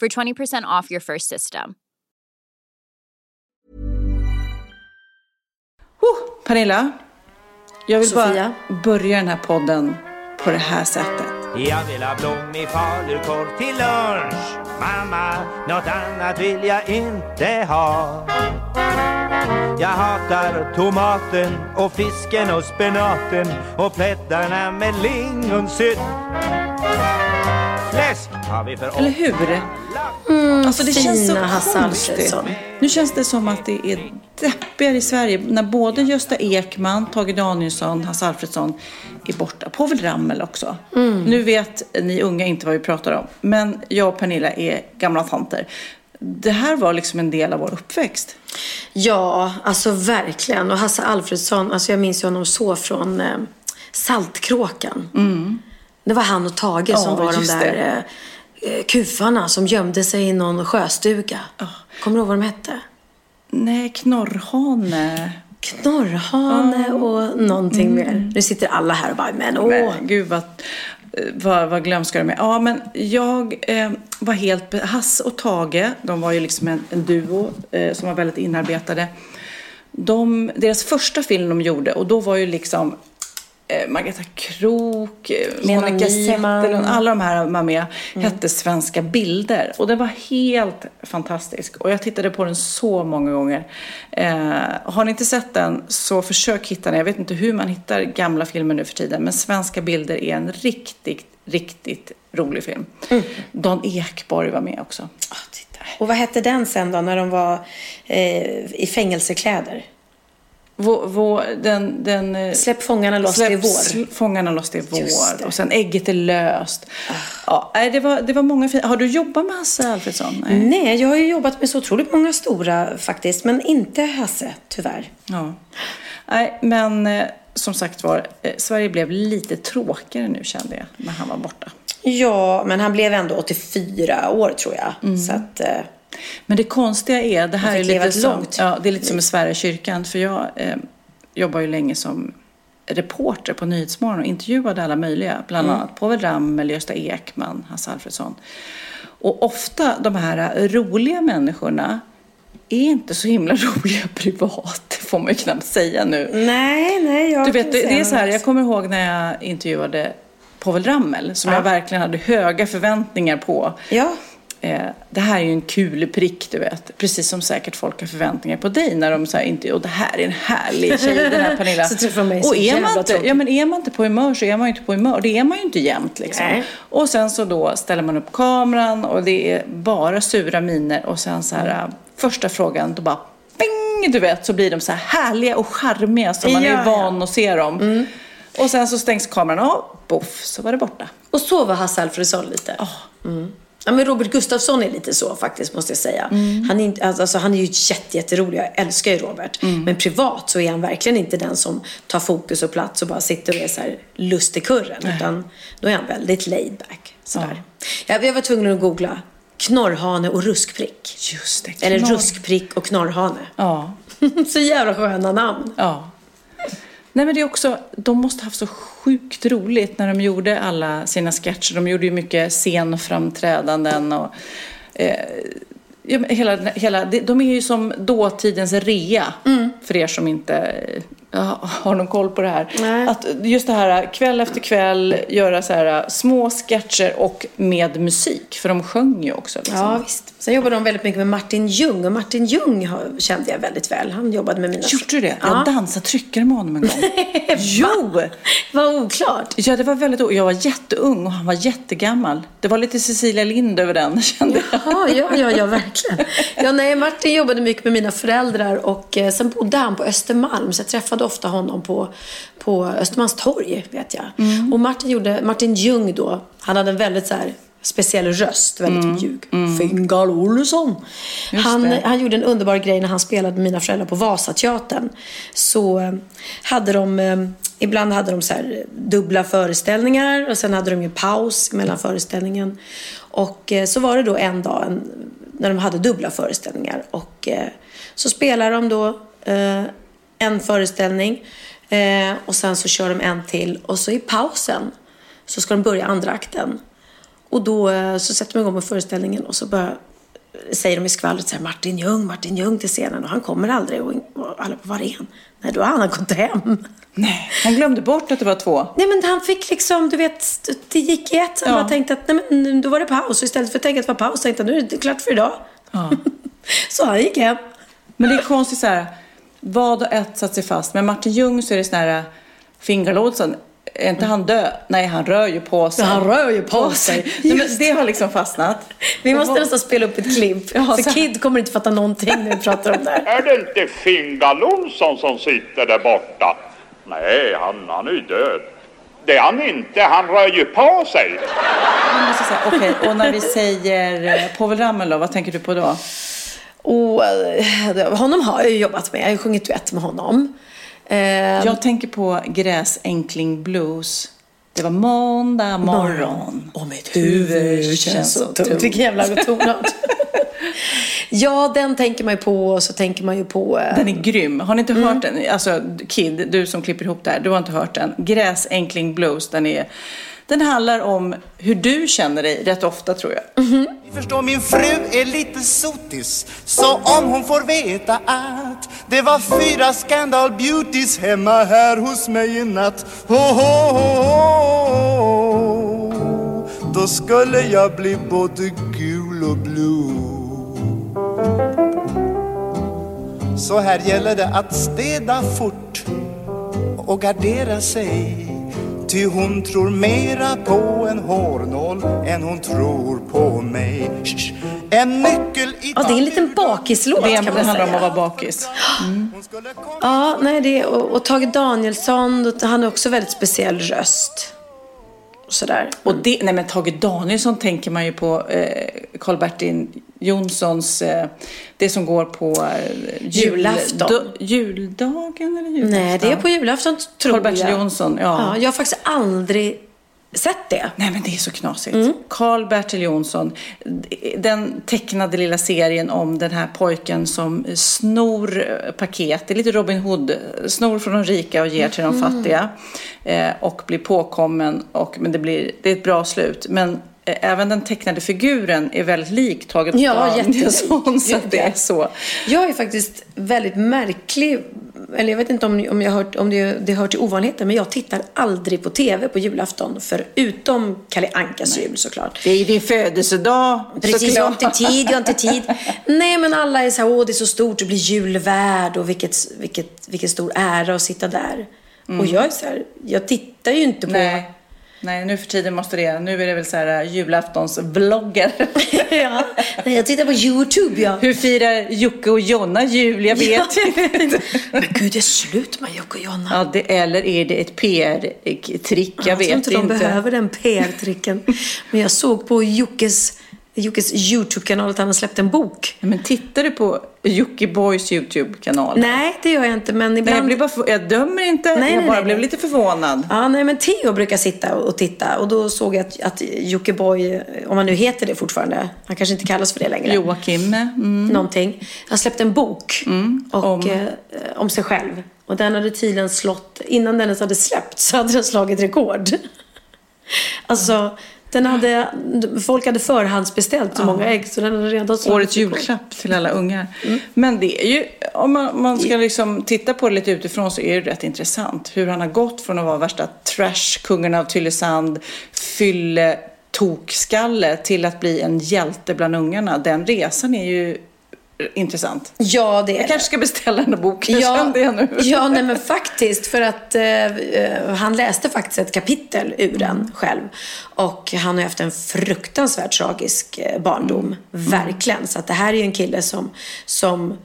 for 20% off your first system. Oh, Pernilla, jag vill Sofia? bara börja den här podden på det här sättet. Jag vill ha blommig falukorv till lunch Mamma, något annat vill jag inte ha Jag hatar tomaten och fisken och spenaten och plättarna med lingonsylt Fläsk har vi för Eller hur? alltså det känns så konstigt. Alfredson. Nu känns det som att det är deppigare i Sverige när både Gösta Ekman, Tage Danielsson, Hasse Alfredson är borta. Povel Ramel också. Nu vet ni unga inte vad vi pratar om. Men jag och Pernilla är gamla tanter. Det här var liksom en del av vår uppväxt. Ja, alltså verkligen. Och Hasse Alfredsson, alltså jag minns ju honom så från eh, Saltkråkan. Det var han och Tage Ja, som var de där eh, eh, kufarna som gömde sig i någon sjöstuga. Kommer du ihåg vad de hette? Nej, Knorrhane. Knorrhane och någonting mer. Nu sitter alla här och bara, men åh. Men gud vad, vad, vad glömska de är. Ja, men jag eh, var helt... Hasse och Tage, de var ju liksom en, en duo eh, som var väldigt inarbetade. De, deras första film de gjorde, och då var ju liksom eh, Margareta Krook, eh, Lena Monica. Zetterlund, alla de här var med, hette Svenska bilder. Och den var helt fantastisk. Och jag tittade på den så många gånger. Eh, har ni inte sett den så försök hitta den. Jag vet inte hur man hittar gamla filmer nu för tiden. Men Svenska bilder är en riktigt, riktigt rolig film. Dan Ekborg var med också. Ah, titta. Och vad hette den sen då, när de var eh, i fängelsekläder? Vå, vå, den, den, eh, Släpp fångarna loss, det är Släpp vår. Fångarna loss, det är vår. Och sen Ägget är löst. Ja, nej, det, var, det var många fina. Har du jobbat med Hasse Alfredson? Nej. Nej, jag har ju jobbat med så otroligt många stora faktiskt, men inte Hasse, tyvärr. Ja. Nej, men eh, som sagt var, eh, Sverige blev lite tråkigare nu kände jag när han var borta. Ja, men han blev ändå 84 år tror jag. Mm. Så att, Men det konstiga är, det här är lite som, ja, det är lite som med Sverige kyrkan. För jag eh, jobbar ju länge som reporter på Nyhetsmorgon och intervjuade alla möjliga. Bland Mm. annat Povel Ramel, Gösta Ekman, Hasse Alfredson. Och ofta de här roliga människorna är inte så himla roliga privat. Det får man ju knappt säga nu. nej, nej, jag Du vet, det, är så här, jag kommer ihåg när jag intervjuade Povel Ramel som Ja. jag verkligen hade höga förväntningar på. Ja, Eh, det här är ju en kul prick, du vet. Precis som säkert folk har förväntningar på dig när de säger inte och det här är en härlig tjej, den här Pernilla. Så träffar mig och är man, inte, ja, men är man inte på humör så är man ju inte på humör. Det är man ju inte jämt liksom. Nej. Och sen så då ställer man upp kameran och det är bara sura miner och sen så här äh, första frågan då bara ping, du vet så blir de så här härliga och charmiga som man Ja, är ja. van att se dem. Och sen så stängs kameran av, boff, så var det borta. och så var Hasse Alfredson lite. Mm. Ja, men Robert Gustafsson är lite så faktiskt, måste jag säga. Han, är inte, alltså, han är ju jätte, jätterolig, jag älskar ju Robert. Men privat så är han verkligen inte den som tar fokus och plats och bara sitter och är så här lust i kurren. Utan då är han väldigt laid back. Sådär. Jag, jag var tvungen att googla knorrhane och ruskprick. Just det. Eller ruskprick och knorrhane. Ja. så jävla sköna namn. Ja. Nej men det är också, de måste ha haft så sjukt roligt när de gjorde alla sina sketcher. De gjorde ju mycket scenframträdanden och eh, hela, hela, de är ju som dåtidens rea, för er som inte har någon koll på det här. Nej. Att just det här kväll efter kväll göra så här små sketcher och med musik, för de sjöng ju också. Liksom. Ja, visst. Sen jobbade de väldigt mycket med Martin Ljung. Och Martin Ljung kände jag väldigt väl. Han jobbade med mina... Gjorde du det? Ja. Jag dansade tryckare med honom en gång. jo! Vad oklart. Ja, det var väldigt Jag var jätteung och han var jättegammal. Det var lite Cecilia Lind över den, kände jag. Ja, ja, ja, ja, verkligen. Ja, nej, Martin jobbade mycket med mina föräldrar och eh, sen bodde han på Östermalm så jag träffade ofta honom på, på Östermalmstorg, vet jag. Mm. Och Martin, gjorde, Martin Ljung då, han hade en väldigt så här, speciell röst, väldigt mjuk. Fingal Olsson. Mm. Han, han gjorde en underbar grej när han spelade med mina föräldrar på Vasateatern. Så eh, hade de, eh, ibland hade de så här dubbla föreställningar och sen hade de ju paus mellan föreställningen. Och eh, så var det då en dag en, när de hade dubbla föreställningar. Och eh, så spelar de då eh, en föreställning eh, och sen så kör de en till och så i pausen så ska de börja andra akten. Och då eh, så sätter de igång med föreställningen och så börjar, säger de i skvallret så här, Martin Ljung, Martin Ljung till scenen och han kommer aldrig och, och alla på var är han? Nej, då har han gått hem. Nej, han glömde bort att det var två. Nej men han fick liksom, du vet, det gick i ett. Han Ja. bara tänkte att nej, men, då var det paus. Och istället för att tänka att det var paus tänkte han, nu är det klart för idag. Ja. Så han gick hem. Men det är konstigt så här, vad och ett satt sig fast. Med Martin Ljung så är det sån här, Fingal Olsson, är inte han död? Nej, han rör ju på sig. Ja, han rör ju på sig. Nej, det har liksom fastnat. Vi måste nästan spela upp ett klipp. Ja, för så- Kid kommer inte fatta någonting när vi pratar om det här. Är det inte Fingal Olsson som sitter där borta? Nej, han, han är ju död. Det är han inte, han rör ju på sig. Man måste säga, Okej, och när vi säger eh, Povel Ramel vad tänker du på då? Och, eh, honom har jag jobbat med. Jag har ju sjungit duett med honom. Eh, Jag tänker på Gräsänkling Blues. Det var måndag morgon. Och mitt huvud känns så tungt. Vilken jävla tonart. ja, den tänker man ju på. Och så tänker man ju på... eh, Den är grym. Har ni inte Mm. hört den? Alltså, Kid, du som klipper ihop det här, du har inte hört den. Gräsänkling Blues, den är... Den handlar om hur du känner dig rätt ofta tror jag. Mm. Förstår min fru är lite sotis Så om hon får veta att Det var fyra Scandal Beauties hemma här hos mig i natt oh, oh, oh, oh. Då skulle jag bli både gul och blue Så här gäller det att städa fort och gardera sig Ty hon tror mera på en hårnål än hon tror på mig. En nyckel i Ja, det är en liten bakislåt Det, kan det man handlar om säga. att vara bakis. Komma Ja, nej, det är, och, och Tage Danielsson, han har också väldigt speciell röst. Sådär. Och det, nej men Tage Danielsson tänker man ju på eh, Karl-Bertil Jonssons, eh, det som går på eh, jul, Julafton. do- juldagen eller julafton? Nej, det är på julafton tror Karl-Bertil jag. Jonsson, ja. ja. Jag har faktiskt aldrig sett det. Nej men det är så knasigt. Mm. Karl-Bertil Jonsson, den tecknade lilla serien om den här pojken som snor paket, det är lite Robin Hood, snor från de rika och ger till de Mm. fattiga. Eh, och blir påkommen, och, men det, blir, det är ett bra slut. Men även den tecknade figuren är väldigt lik Tage Ja, Danielsson. Så det är så. Jag är faktiskt väldigt märklig, eller jag vet inte om, om, jag hört, om det, det hör till ovanligheten, men jag tittar aldrig på TV på julafton, förutom Kalle Ankas jul såklart. Det är din födelsedag. Precis, jag har inte tid, jag har inte tid. Nej, men alla är så här, åh det är så stort att bli julvärd och vilket, vilket, vilken stor ära att sitta där. Och jag är så här, jag tittar ju inte på... Nej. Nej, nu för tiden måste det. Nu är det väl så här äh, julaftonsvloggar. ja, jag tittar på YouTube, ja. Hur firar Jocke och Jonna jul? Jag vet inte. Men gud, det är slut med Jocke och Jonna. Ja, det, eller är det ett PR-trick? Jag, Jag vet tror inte inte. de behöver den PR-tricken. Men jag såg på Jockes, Jockes YouTube-kanal att han har släppt en bok. Men tittar du på Jockibois YouTube-kanal? Nej, det gör jag inte, men Nej, ibland... jag, blir bara för... jag dömer inte, Nej, jag nej, bara nej, blev nej. lite förvånad. Ja, nej, men Theo brukar sitta och titta och då såg jag att, att Jockiboi, om han nu heter det fortfarande, han kanske inte kallas för det längre. Joakim. Mm. Någonting. Han släppte en bok och, om- om. Eh, om sig själv. Och den hade tydligen slått, innan den ens hade släppt så hade den slagit rekord. Alltså, Den hade, folk hade förhandsbeställt så många ägg så den hade redan slagit Årets julklapp till alla ungar. Men det är ju, om man, man ska liksom titta på det lite utifrån så är det rätt intressant. Hur han har gått från att vara värsta trash, kungen av Tylösand, fylle, tokskalle till att bli en hjälte bland ungarna. Den resan är ju intressant. Ja, det är Jag kanske ska beställa den här boken, kände jag nu. ja, nej men faktiskt. För att eh, eh, han läste faktiskt ett kapitel ur den själv. Och han har haft en fruktansvärt tragisk eh, barndom. Verkligen. Så att det här är ju en kille som, som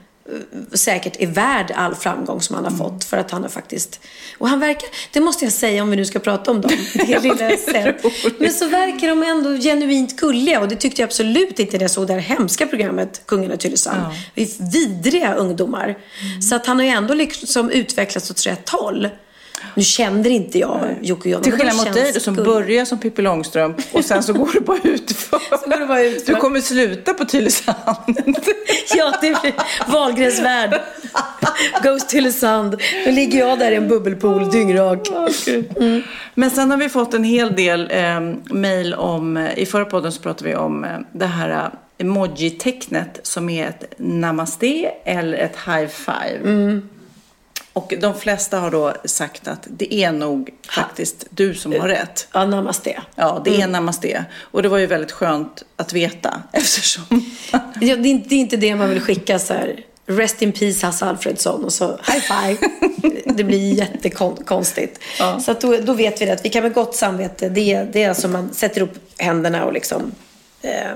säkert är värd all framgång som han har fått. För att han har faktiskt... Och han verkar, det måste jag säga om vi nu ska prata om dem. Det lilla sett. Men så verkar de ändå genuint gulliga. Och det tyckte jag absolut inte när jag såg det här hemska programmet Kungen av Tylösand. Är vidriga ungdomar. Så att han har ju ändå liksom utvecklats åt rätt håll. Nu kände inte jag Jocke och Jonna. Till skillnad mot dig då, som börjar som Pippi Långstrump och sen så går det bara utför. Så går det bara utför. Du kommer sluta på Tylösand. Ja, det blir Wahlgrens värld. Goes Tylösand. Då ligger jag där i en bubbelpool dyngrak. Mm. Men sen har vi fått en hel del eh, mejl om, i förra podden så pratade vi om eh, det här eh, emoji-tecknet som är ett namaste eller ett high five. Och de flesta har då sagt att det är nog faktiskt du som har rätt. Ja, namaste. Ja, det är namaste. Och det var ju väldigt skönt att veta eftersom... Ja, det, är inte, det man vill skicka så här. Rest in peace Hasse Alfredsson och så high five. Det blir jättekonstigt. Så att då, då vet vi det att vi kan med gott samvete, det, det är alltså man sätter upp händerna och liksom eh,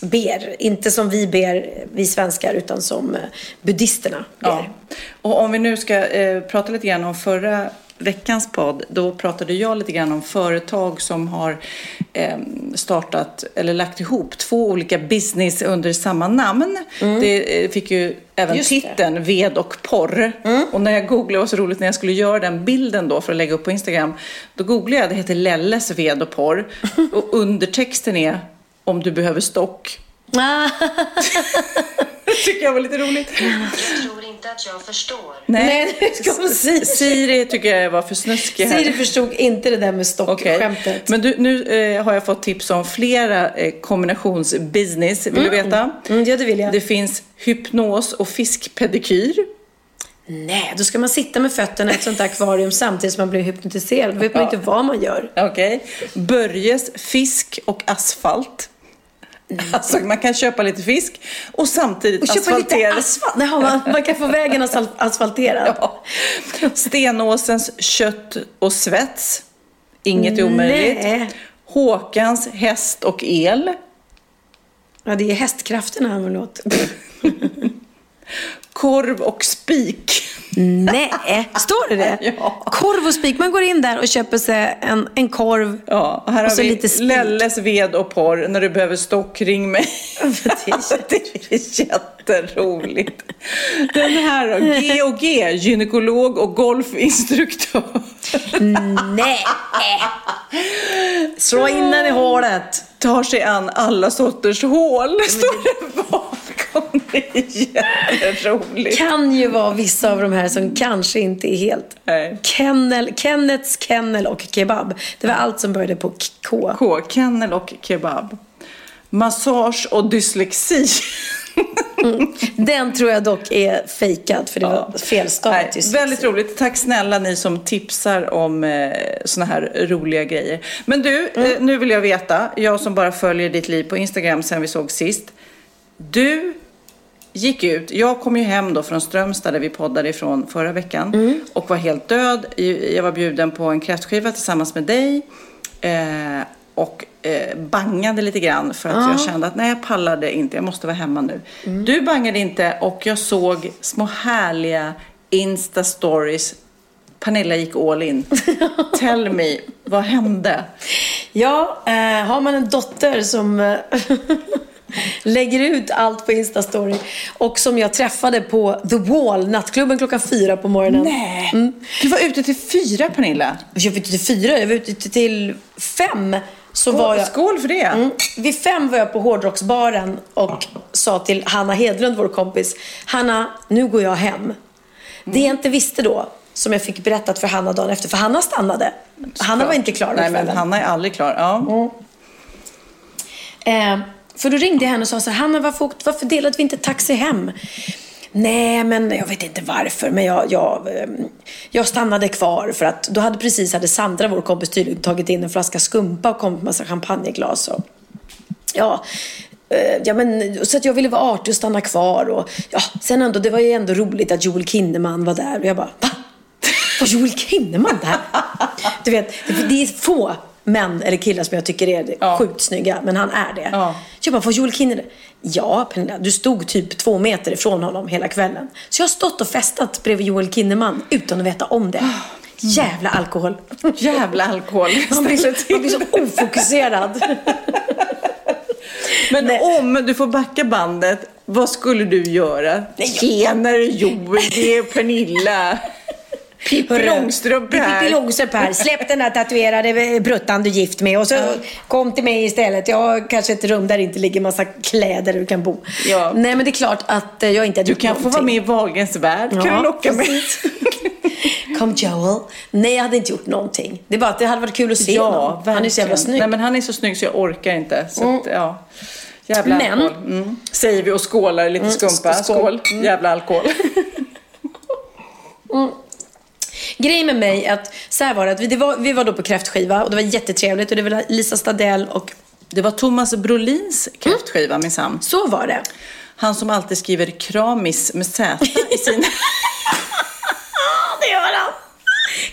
ber. Inte som vi ber, vi svenskar, utan som eh, buddhisterna ber. Ja. Och om vi nu ska eh, prata lite grann om förra veckans podd, då pratade jag lite grann om företag som har eh, startat eller lagt ihop två olika business under samma namn. Det eh, fick ju även Just det. titeln Ved och porr. Och när jag googlade, det var så roligt när jag skulle göra den bilden då för att lägga upp på Instagram, då googlade jag, det heter Lelles Ved och porr. Och undertexten är Om du behöver stock. Det tycker jag var lite roligt. Jag tror inte att jag förstår. nej, ska säga. Siri tycker jag var för snuskig här. Siri förstod inte det där med stockskämtet. Men du, nu eh, har jag fått tips om flera eh, kombinationsbusiness. Vill du veta? Mm, ja, det vill jag. Det finns hypnos och fiskpedikyr. Nej, då ska man sitta med fötterna i ett sånt där akvarium samtidigt som man blir hypnotiserad. Då vet man ju inte vad man gör. Okej. Börjes fisk och asfalt. Alltså man kan köpa lite fisk och samtidigt Och köpa lite asfaltera. asfalt. Nej, man, man kan få vägen asfal- asfalterad. Ja. Stenåsens kött och svets. Inget är omöjligt. Håkans häst och el. Ja, det är hästkrafterna han vill åt. Korv och spik. Nej, står det det? Ja. Korv och spik. Man går in där och köper sig en, en korv. Ja, här Och har så vi lite spik. Lelles ved och porr. När du behöver stock, ring mig. Det är det är jätteroligt. Den här då, G och G, gynekolog och golfinstruktör. Nej! Slå in den i hålet. Tar sig an alla sorters hål, står det bakom. Det är jätteroligt. Kan ju vara vissa av de här som kanske inte är helt... Nej. Kennel, Kennets kennel och kebab. Det var allt som började på K. K, kennel och kebab. Massage och dyslexi. Den tror jag dock är fejkad för det var Nej, felstavat. väldigt roligt. Tack snälla ni som tipsar om eh, såna här roliga grejer. Men du, Mm. eh, nu vill jag veta, jag som bara följer ditt liv på Instagram sen vi såg sist. Du gick ut, jag kom ju hem då från Strömstad där vi poddade ifrån förra veckan Mm. och var helt död. Jag var bjuden på en kräftskiva tillsammans med dig. Eh, och eh, bangade lite grann för att jag kände att nej jag pallade inte, jag måste vara hemma nu. Mm. Du bangade inte och jag såg små härliga Insta-stories. Pernilla gick all in. Tell me, vad hände? Ja, eh, har man en dotter som eh, lägger ut allt på Instastory och som jag träffade på The Wall, nattklubben klockan fyra på morgonen. Nej, Mm. du var ute till fyra Pernilla. Jag var ute till fyra, jag var ute till fem. Så var jag, Skål för det. Mm. Vid fem var jag på hårdrocksbaren och sa till Hanna Hedlund, vår kompis, Hanna, nu går jag hem. Det jag inte visste då, som jag fick berättat för Hanna dagen efter, för Hanna stannade. Hanna var inte klar Nej, men. Hanna är aldrig klar. Ja. Eh, för då ringde jag henne och sa så här, Hanna varför, varför delade vi inte taxi hem? Nej, men jag vet inte varför, men jag, jag, ehm, jag stannade kvar för att då hade precis hade Sandra, vår kompis, tydligen tagit in en flaska skumpa och kommit med massa champagneglas. Och, ja, eh, ja, men, så att jag ville vara artig och stanna kvar. Och, ja, sen ändå, det var ju ändå roligt att Joel Kinnaman var där. Och jag bara, va? Var Joel Kinnaman där? Du vet, det är få män eller killar som jag tycker är Ja. sjukt snygga, men han är det. Ja. Jag bara, var Joel Kinnaman Ja, Pernilla, du stod typ två meter ifrån honom hela kvällen. Så jag har stått och festat bredvid Joel Kinnaman utan att veta om det. Jävla alkohol. Jävla alkohol. Man blir man blir så ofokuserad. Men Nej. om du får backa bandet, vad skulle du göra? Tjenare Joel, det är Pernilla. Pippi Långstrump här. Pippi Långstrump här. Släpp den där tatuerade bruttan du är gift med och så kom till mig istället. Jag har kanske ett rum där det inte ligger massa kläder du kan bo. Ja. Nej men det är klart att eh, jag inte har Du kan få vara någonting. med i Wahlgrens värld, kan Ja, du locka mig. Kom Joel. Nej jag hade inte gjort någonting. Det är bara att det hade varit kul att se Ja, honom. verkligen. Han är så jävla snygg. Nej, men han är så snygg så jag orkar inte. Så att, ja. Jävla Men- alkohol. Mm. Säger vi och skålar lite skumpa. sk- skål. Skål. Jävla alkohol. Grejen med mig är att så här var det, att vi, var, vi var då på kräftskiva och det var jättetrevligt och det var Lisa Stadell och Det var Thomas Brolins kräftskiva minsann. så var det. Han som alltid skriver kramis med Z i sin...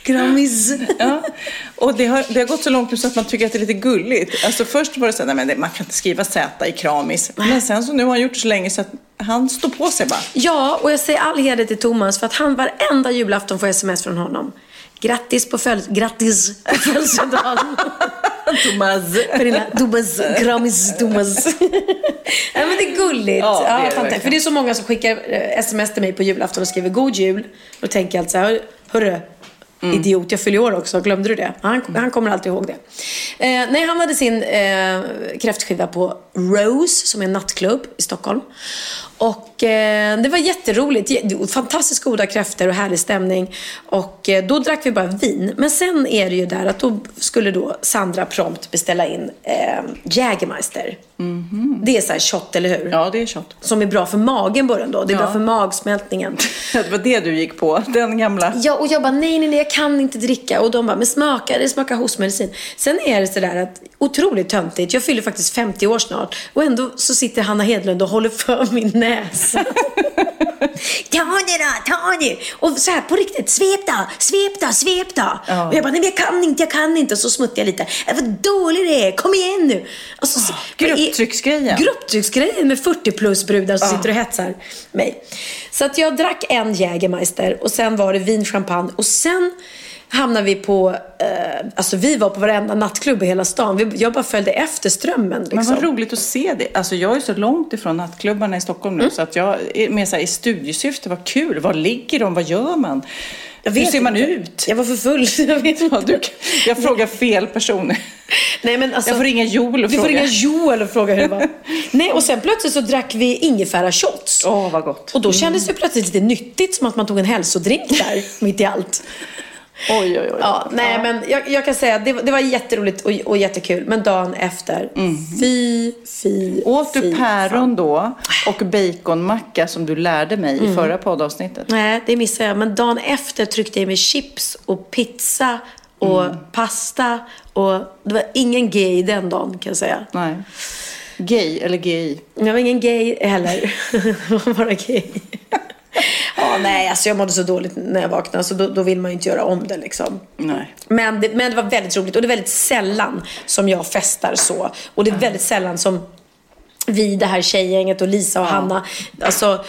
Grammis. Ja, och det har, det har gått så långt nu så att man tycker att det är lite gulligt. Alltså först var det så här, nej men man kan inte skriva Z i kramis. Men sen så nu har han gjort det så länge så att han står på sig bara. Ja, och jag säger all heder till Thomas för att han varenda julafton får sms från honom. Grattis på, föl- Grattis på födelsedagen. Thomas. Thomas, Grammis Thomas. ja, men det är gulligt. Ja, det är det fantastiskt. För det är så många som skickar eh, sms till mig på julafton och skriver God Jul. Och tänker jag så här, hörru, Mm. idiot, jag fyller år också. Glömde du det? Han, han kommer alltid ihåg det. Eh, nej, han hade sin eh, kräftskiva på Rose, som är en nattklubb i Stockholm. Och eh, det var jätteroligt. Jä- Fantastiskt goda kräftor och härlig stämning. Och eh, då drack vi bara vin. Men sen är det ju där att då skulle då Sandra prompt beställa in eh, Jägermeister. Det är så här shot, eller hur? Ja, det är shot. Som är bra för magen början då. Det är Ja. bra för magsmältningen. Det var det du gick på, den gamla. Ja, och jag bara, nej, nej, nej, jag kan inte dricka. Och de bara, men smaka, det smakar hostmedicin. Sen är det sådär att, otroligt töntigt. Jag fyller faktiskt 50 år snart. Och ändå så sitter Hanna Hedlund och håller för min näsa. ta det då, ta det. Och så här på riktigt, svep då, svep då, svep då. Ja. Och jag bara, nej men jag kan inte, jag kan inte. Och så smuttar jag lite. Äh, vad dålig det är, kom igen nu. Alltså, så, grupptrycksgrejen. Grupptrycksgrejen med 40 plus brudar som sitter och hetsar mig. Så att jag drack en Jägermeister och sen var det vin, champagne och sen hamnade vi på, eh, alltså vi var på varenda nattklubb i hela stan. Vi, jag bara följde efter strömmen liksom. Men vad roligt att se det. Alltså jag är så långt ifrån nattklubbarna i Stockholm nu Mm. så att jag mer så här, i studiesyfte, vad kul, var ligger de, vad gör man? Jag Hur ser man inte. ut? Jag var för full. Jag vet. Ja, du, jag frågar fel personer. Nej, men alltså, Jag får ringa Joel och Du får fråga. ringa Joel och fråga hur det var. Nej, och sen plötsligt så drack vi ingefära shots. Åh, vad gott. Och då kändes det plötsligt lite nyttigt, som att man tog en hälsodrink där, mitt i allt. Oj, oj, oj. Ja, nej, men jag, jag kan säga att det, var- det var jätteroligt och, och jättekul. Men dagen efter, fy, fy, Mhm. Åt fy du fan. päron då och baconmacka som du lärde mig Mm. i förra poddavsnittet? Nej, det missade jag. Men dagen efter tryckte jag i mig chips och pizza och Mm. pasta. Och det var ingen gay den dagen kan jag säga. Nej. Gay eller GI? Jag var ingen gay heller. Jag var bara gay. ja, nej, alltså jag mådde så dåligt när jag vaknade så då, då vill man ju inte göra om det liksom. Nej. Men det, men det var väldigt roligt och det är väldigt sällan som jag festar så. Och det är väldigt sällan som vi, det här tjejgänget och Lisa och Hanna, alltså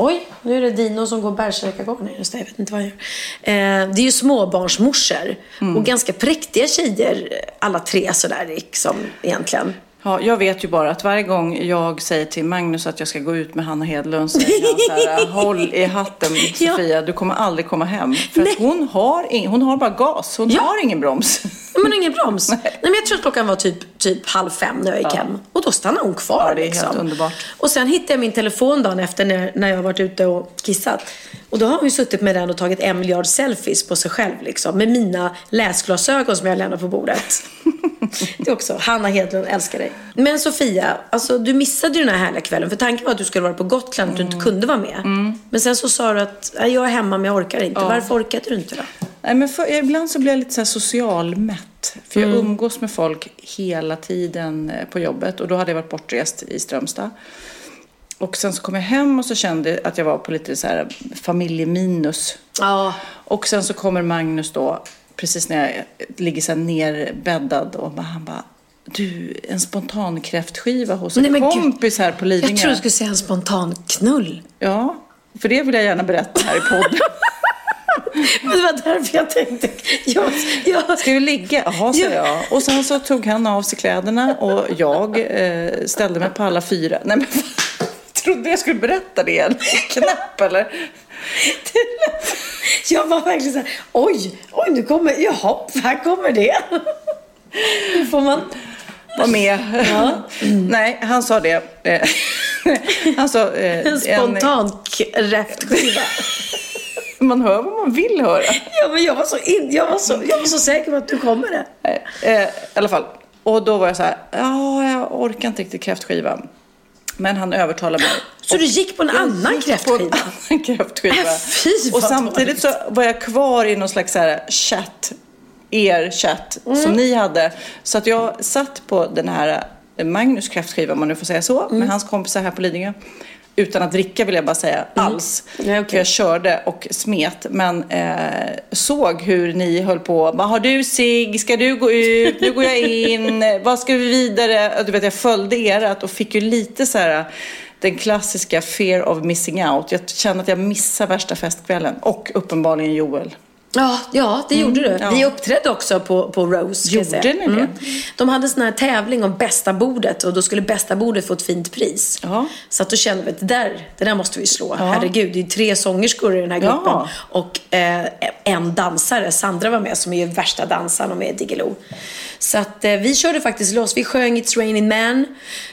Oj, nu är det Dino som går bärsärkagården. Just det, jag vet inte vad jag gör. Eh, det är ju småbarnsmorsor. Och ganska präktiga tjejer, alla tre sådär liksom, egentligen. Ja, jag vet ju bara att varje gång jag säger till Magnus att jag ska gå ut med Hanna Hedlund så säger han så här, håll i hatten Ja. Sofia, du kommer aldrig komma hem. För Nej. att hon har, ing, hon har bara gas, hon Ja. har ingen broms. Men ingen broms. Nej. men jag tror att klockan var typ, typ halv fem när jag gick hem. Och då stannade hon kvar. Ja, det är helt liksom. underbart. Och sen hittade jag min telefon dagen efter när, när jag varit ute och kissat. Och då har hon ju suttit med den och tagit en miljard selfies på sig själv liksom. Med mina läsglasögon som jag lämnat på bordet. Det är också, Hanna Hedlund älskar dig. Men Sofia, alltså, du missade ju den här härliga kvällen. För tanken var att du skulle vara på Gotland och att du inte kunde vara med. Men sen så sa du att "Nej, jag är hemma men jag orkar inte. Varför orkade du inte då? Nej, men för, ibland så blir jag lite så här socialmätt. För jag umgås med folk hela tiden eh, på jobbet. Och då hade jag varit bortrest i Strömstad. Och sen så kom jag hem och så kände att jag var på lite så här familjeminus. Ja. Och sen så kommer Magnus då, precis när jag ligger så här nerbäddad. Och han bara, du, en spontan kräftskiva hos en Nej, kompis här på Lidingö. Jag tror du skulle säga en spontan knull. Ja, för det vill jag gärna berätta här i podden. Men det var därför jag tänkte. Jag, jag, Ska vi ligga? Jaha, sa Ja. jag. Och sen så tog han av sig kläderna och jag eh, ställde mig på alla fyra. Nej men trodde jag skulle berätta det igen? Knäpp eller? jag var verkligen så här, oj, oj, nu kommer, jaha, här kommer det. Nu får man... Var med. Nej, han sa det. Eh, han sa... Eh, En spontan kräftskiva. man hör vad man vill höra. Ja, men jag var, så in, jag, var så, jag var så säker på att du kommer det. Eh, I alla fall. Och då var jag så här, ja, jag orkar inte riktigt kräftskiva. Men han övertalade mig. Så du gick på en annan På en kräftskiva? annan kräftskiva. Äh, fy, och samtidigt så var jag kvar i någon slags så här chatt, er chatt, Mm. som ni hade. Så att jag satt på den här eh, Magnus kräftskiva, om man nu får säga så, Mm. med hans kompisar här på Lidingö. Utan att dricka vill jag bara säga alls. Mm. Ja, okej. För jag körde och smet. Men eh, såg hur ni höll på. Bara, Har du sig? Ska du gå ut? Nu går jag in. Vad ska vi vidare? Du vet, jag följde erat och fick ju lite så här den klassiska fear of missing out. Jag kände att jag missade värsta festkvällen. Och uppenbarligen Joel. Ja, ja det gjorde du. ja. Vi uppträdde också på, på Rose. Gjorde ni det? De hade en sån här tävling om bästa bordet och då skulle bästa bordet få ett fint pris. Ja. Så att då kände vi att det där, det där måste vi slå. Herregud, det är tre sångerskor i den här gruppen. Ja. Och eh, en dansare, Sandra var med, som är ju värsta dansaren och med i Diggiloo. Så att eh, vi körde faktiskt loss. Vi sjöng It's raining man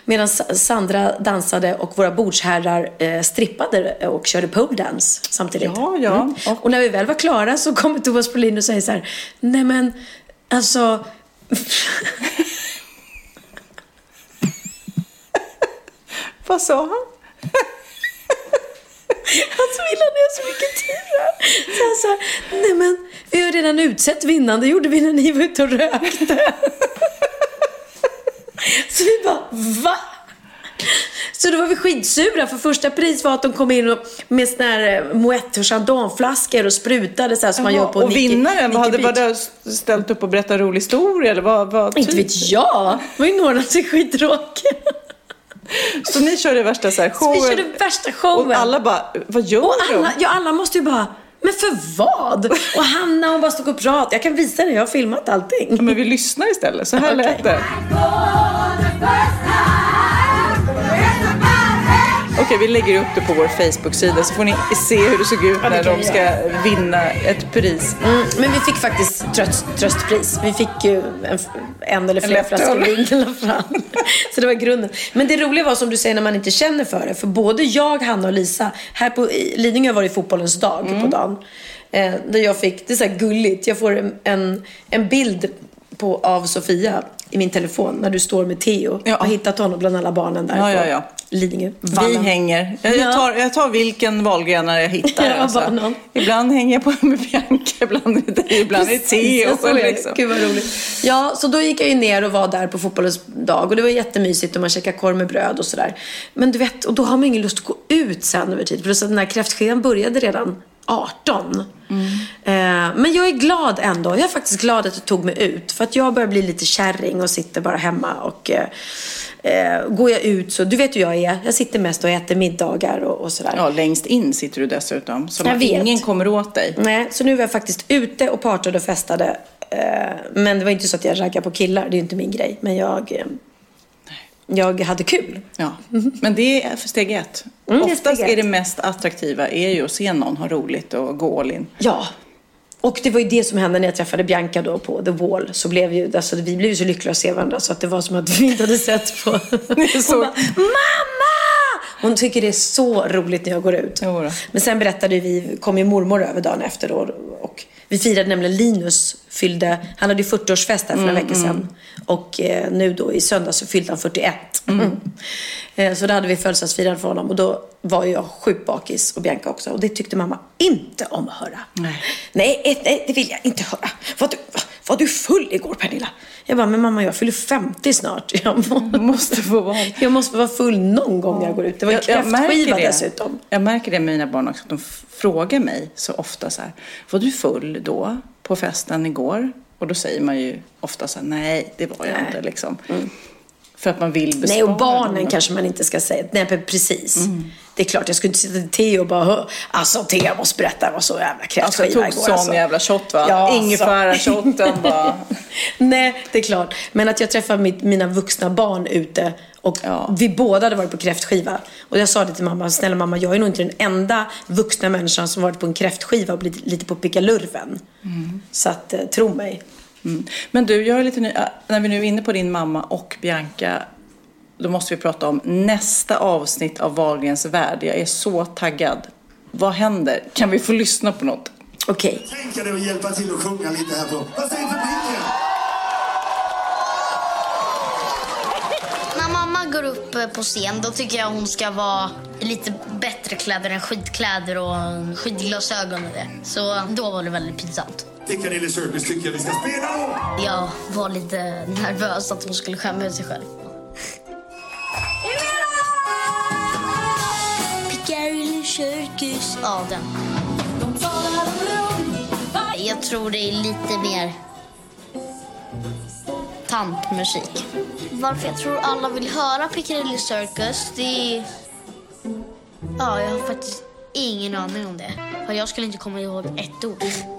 medan Sa- Sandra dansade och våra bordsherrar eh, strippade och körde pole dance samtidigt. Ja, ja. Mm. Och när vi väl var klara så kommer Thomas Brolin och säger så här, nej men alltså Vad sa han? Alltså vill han ha så mycket tur här. Så han sa, nej men vi har redan utsett vinnaren, det gjorde vi när ni var ute och rökte. Så vi bara, va? Så då var vi skitsura för första pris var att de kom in med såna här eh, Moët och Chandon-flaskor och sprutade så här som man gör på och Nicky- vinnaren, hade Nicky var Beach. det ställt upp och berättat en rolig historia? Eller vad, vad, Inte vet jag. Det var ju några som skittråkiga. Så ni körde värsta så här Så showen? vi körde värsta showen. Och alla bara, vad gör Och de? alla, ja, alla måste ju bara, men för vad? Och Hanna hon bara stod och pratade. Jag kan visa dig, jag har filmat allting. Ja, Men vi lyssnar istället, så här Okej. lät det. Okej, vi lägger upp det på vår Facebook-sida så får ni se hur det såg ut det när de ska vinna ett pris. Mm, men vi fick faktiskt tröst, tröstpris. Vi fick ju en, en eller flera flaskor vin i alla fall. Så det var grunden. Men det roliga var som du säger när man inte känner för det. För både jag, Hanna och Lisa, här på Lidingö var det fotbollens dag Mm. på dagen. Eh, där jag fick, det är så här gulligt, jag får en, en, en bild på, av Sofia i min telefon när du står med Theo. Ja. Jag har hittat honom bland alla barnen där Ja, på ja, ja. Lidingö. Vi hänger. Jag, jag, tar, jag tar vilken valgrenare jag hittar. Ja, alltså. Ibland hänger jag på med Bianca, ibland det dig, ibland det Theo. Så liksom. Gud vad roligt. Ja, så då gick jag ju ner och var där på fotbollens dag och det var jättemysigt och man käkade korv med bröd och sådär. Men du vet, och då har man ingen lust att gå ut sen över tid. Plus att den här kräftskivan började redan 18. Eh, men jag är glad ändå. Jag är faktiskt glad att jag tog mig ut. För att jag börjar bli lite kärring och sitter bara hemma och eh, eh, går jag ut så, du vet hur jag är. Jag sitter mest och äter middagar och, och sådär. Ja, längst in sitter du dessutom. Så Jag att vet. ingen kommer åt dig. Nej, så nu var jag faktiskt ute och partade och festade. Eh, Men det var inte så att jag raggade på killar, det är inte min grej. Men jag, jag hade kul. Ja. Men det är för steg ett. Mm, är Oftast steg är det mest attraktiva är ju att se någon ha roligt och gå all in. Ja. Och det var ju det som hände när jag träffade Bianca då på The Wall. Så blev ju, alltså, vi blev ju så lyckliga att se varandra så att det var som att vi inte hade sett på... är så- Hon bara, mamma! Hon tycker det är så roligt när jag går ut. Jo då. Men sen berättade vi, kom ju mormor över dagen efter då, och vi firade nämligen Linus fyllde, han hade ju 40-årsfest här för några veckor sedan. Och eh, nu då i söndag så fyllde han 41. eh, så då hade vi födelsedagsfirande för honom och då var jag sjukt bakis och Bianca också. Och det tyckte mamma inte om att höra. Nej. Nej, eh, nej det vill jag inte höra. Var du, var du full igår Pernilla? Jag bara, men mamma jag fyller 50 snart. Jag må, Måste få vara. jag måste vara full någon gång när jag går ut. Det var ju kräftskiva dessutom. Jag märker det med mina barn också, att de frågar mig så ofta så här, var du full då på festen igår? Och då säger man ju ofta så här, nej det var jag Nej. inte liksom. För att man vill bespara Nej, och barnen dem. kanske man inte ska säga. Nej, precis. Det är klart, jag skulle inte sitta till Theo och bara, "Hö, alltså Theo jag måste berätta, det var så jävla Alltså jag kräftskiva tog igår. sån alltså." jävla shot va? Ja, alltså. Ingefära-shoten bara. Nej, det är klart. Men att jag träffar mitt, mina vuxna barn ute och Ja. vi båda hade varit på kräftskiva. Och jag sa det till mamma, snälla mamma, jag är nog inte den enda vuxna människan som varit på en kräftskiva och blivit lite på pickalurven. Så att, eh, tro mig. Mm. Men du, jag är lite ny, äh, när vi nu är inne på din mamma och Bianca, då måste vi prata om nästa avsnitt av Wahlgrens värld. Jag är så taggad. Vad händer? Kan vi få lyssna på något? Okej. Tänka dig att hjälpa till att sjunga lite här på. Vad säger publiken? Upp på scen då tycker jag hon ska vara lite bättre kläder än skidkläder och skidglasögon och det. Så då var det väldigt pinsamt. Piccadilly Circus tycker jag vi ska spela då. Jag var lite nervös att hon skulle skämma ut sig själv. Piccadilly Circus. Ja, den. Jag tror det är lite mer tantmusik. Varför jag tror alla vill höra Piccadilly Circus, det är... Ja, jag har faktiskt ingen aning om det. För jag skulle inte komma ihåg ett ord.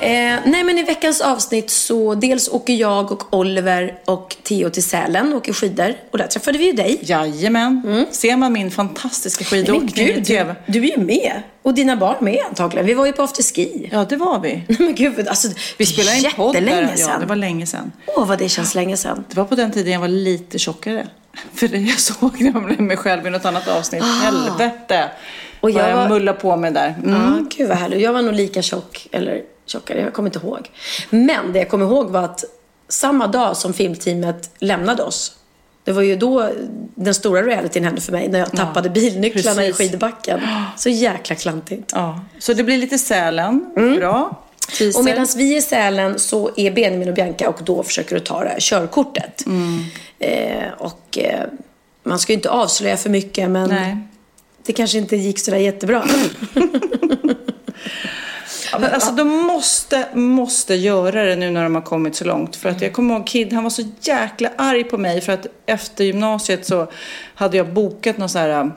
Eh, nej men i veckans avsnitt så dels åker jag och Oliver och Theo till Sälen och åker skidor. Och där träffade vi ju dig. Jajamän. Ser man min fantastiska skidåkning i tv? du, du är ju med. Och dina barn med antagligen. Vi var ju på afterski. Ja, det var vi. Nej men gud, alltså, Vi spelade in podd där. sedan. Ja, det var länge sedan. Åh, vad det känns länge sedan. Det var på den tiden jag var lite tjockare. För det jag såg nämligen mig själv i något annat avsnitt. Helvete! Ah. Och Och jag jag mullade på mig där. Mm. Ja, gud vad härligt. Jag var nog lika tjock, eller tjockare, jag kommer inte ihåg. Men det jag kommer ihåg var att samma dag som filmteamet lämnade oss, det var ju då den stora realityn hände för mig, när jag tappade bilnycklarna i precis. skidbacken. Så jäkla klantigt. Ja. Så det blir lite Sälen. Bra. Teaser. Mm. Och medan vi är i Sälen så är Benjamin och Bianca och då försöker att ta det här körkortet. Mm. Eh, och eh, man ska ju inte avslöja för mycket men Nej. Det kanske inte gick sådär jättebra. Men alltså de måste, måste göra det nu när de har kommit så långt. För att jag kommer ihåg Kid, han var så jäkla arg på mig för att efter gymnasiet så hade jag bokat någon sån här um,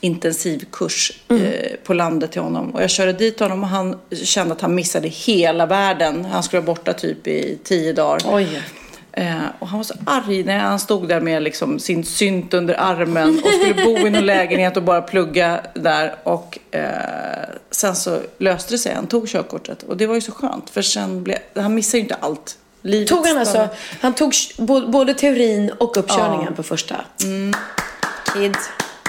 intensivkurs eh, på landet till honom. Och jag körde dit honom och han kände att han missade hela världen. Han skulle vara borta typ i tio dagar. Oj. Eh, och han var så arg när han stod där med liksom sin synt under armen och skulle bo i någon lägenhet och bara plugga där. Och eh, sen så löste det sig. Han tog körkortet och det var ju så skönt. För sen blev, han missade ju inte allt. Livet Tog han alltså, han tog både teorin och uppkörningen Ja. på första. Kid.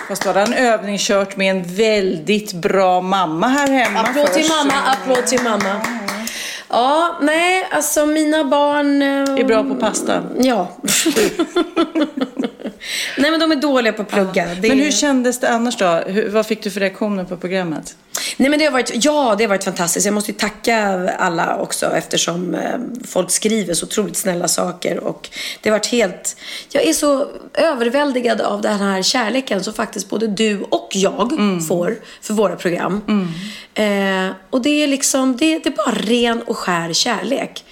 Fast då hade han övningskört med en väldigt bra mamma här hemma Applåd till först. mamma, applåd till mamma. Ja, nej, alltså mina barn... eh, Är bra på pasta. Ja. nej, men de är dåliga på att plugga. Det... Men hur kändes det annars då? Hur, vad fick du för reaktioner på programmet? Nej men det har varit, ja det har varit fantastiskt. Jag måste ju tacka alla också eftersom eh, folk skriver så otroligt snälla saker och det har varit helt, jag är så överväldigad av den här kärleken som faktiskt både du och jag får för våra program. Eh, och det är liksom, det, det är bara ren och skär kärlek.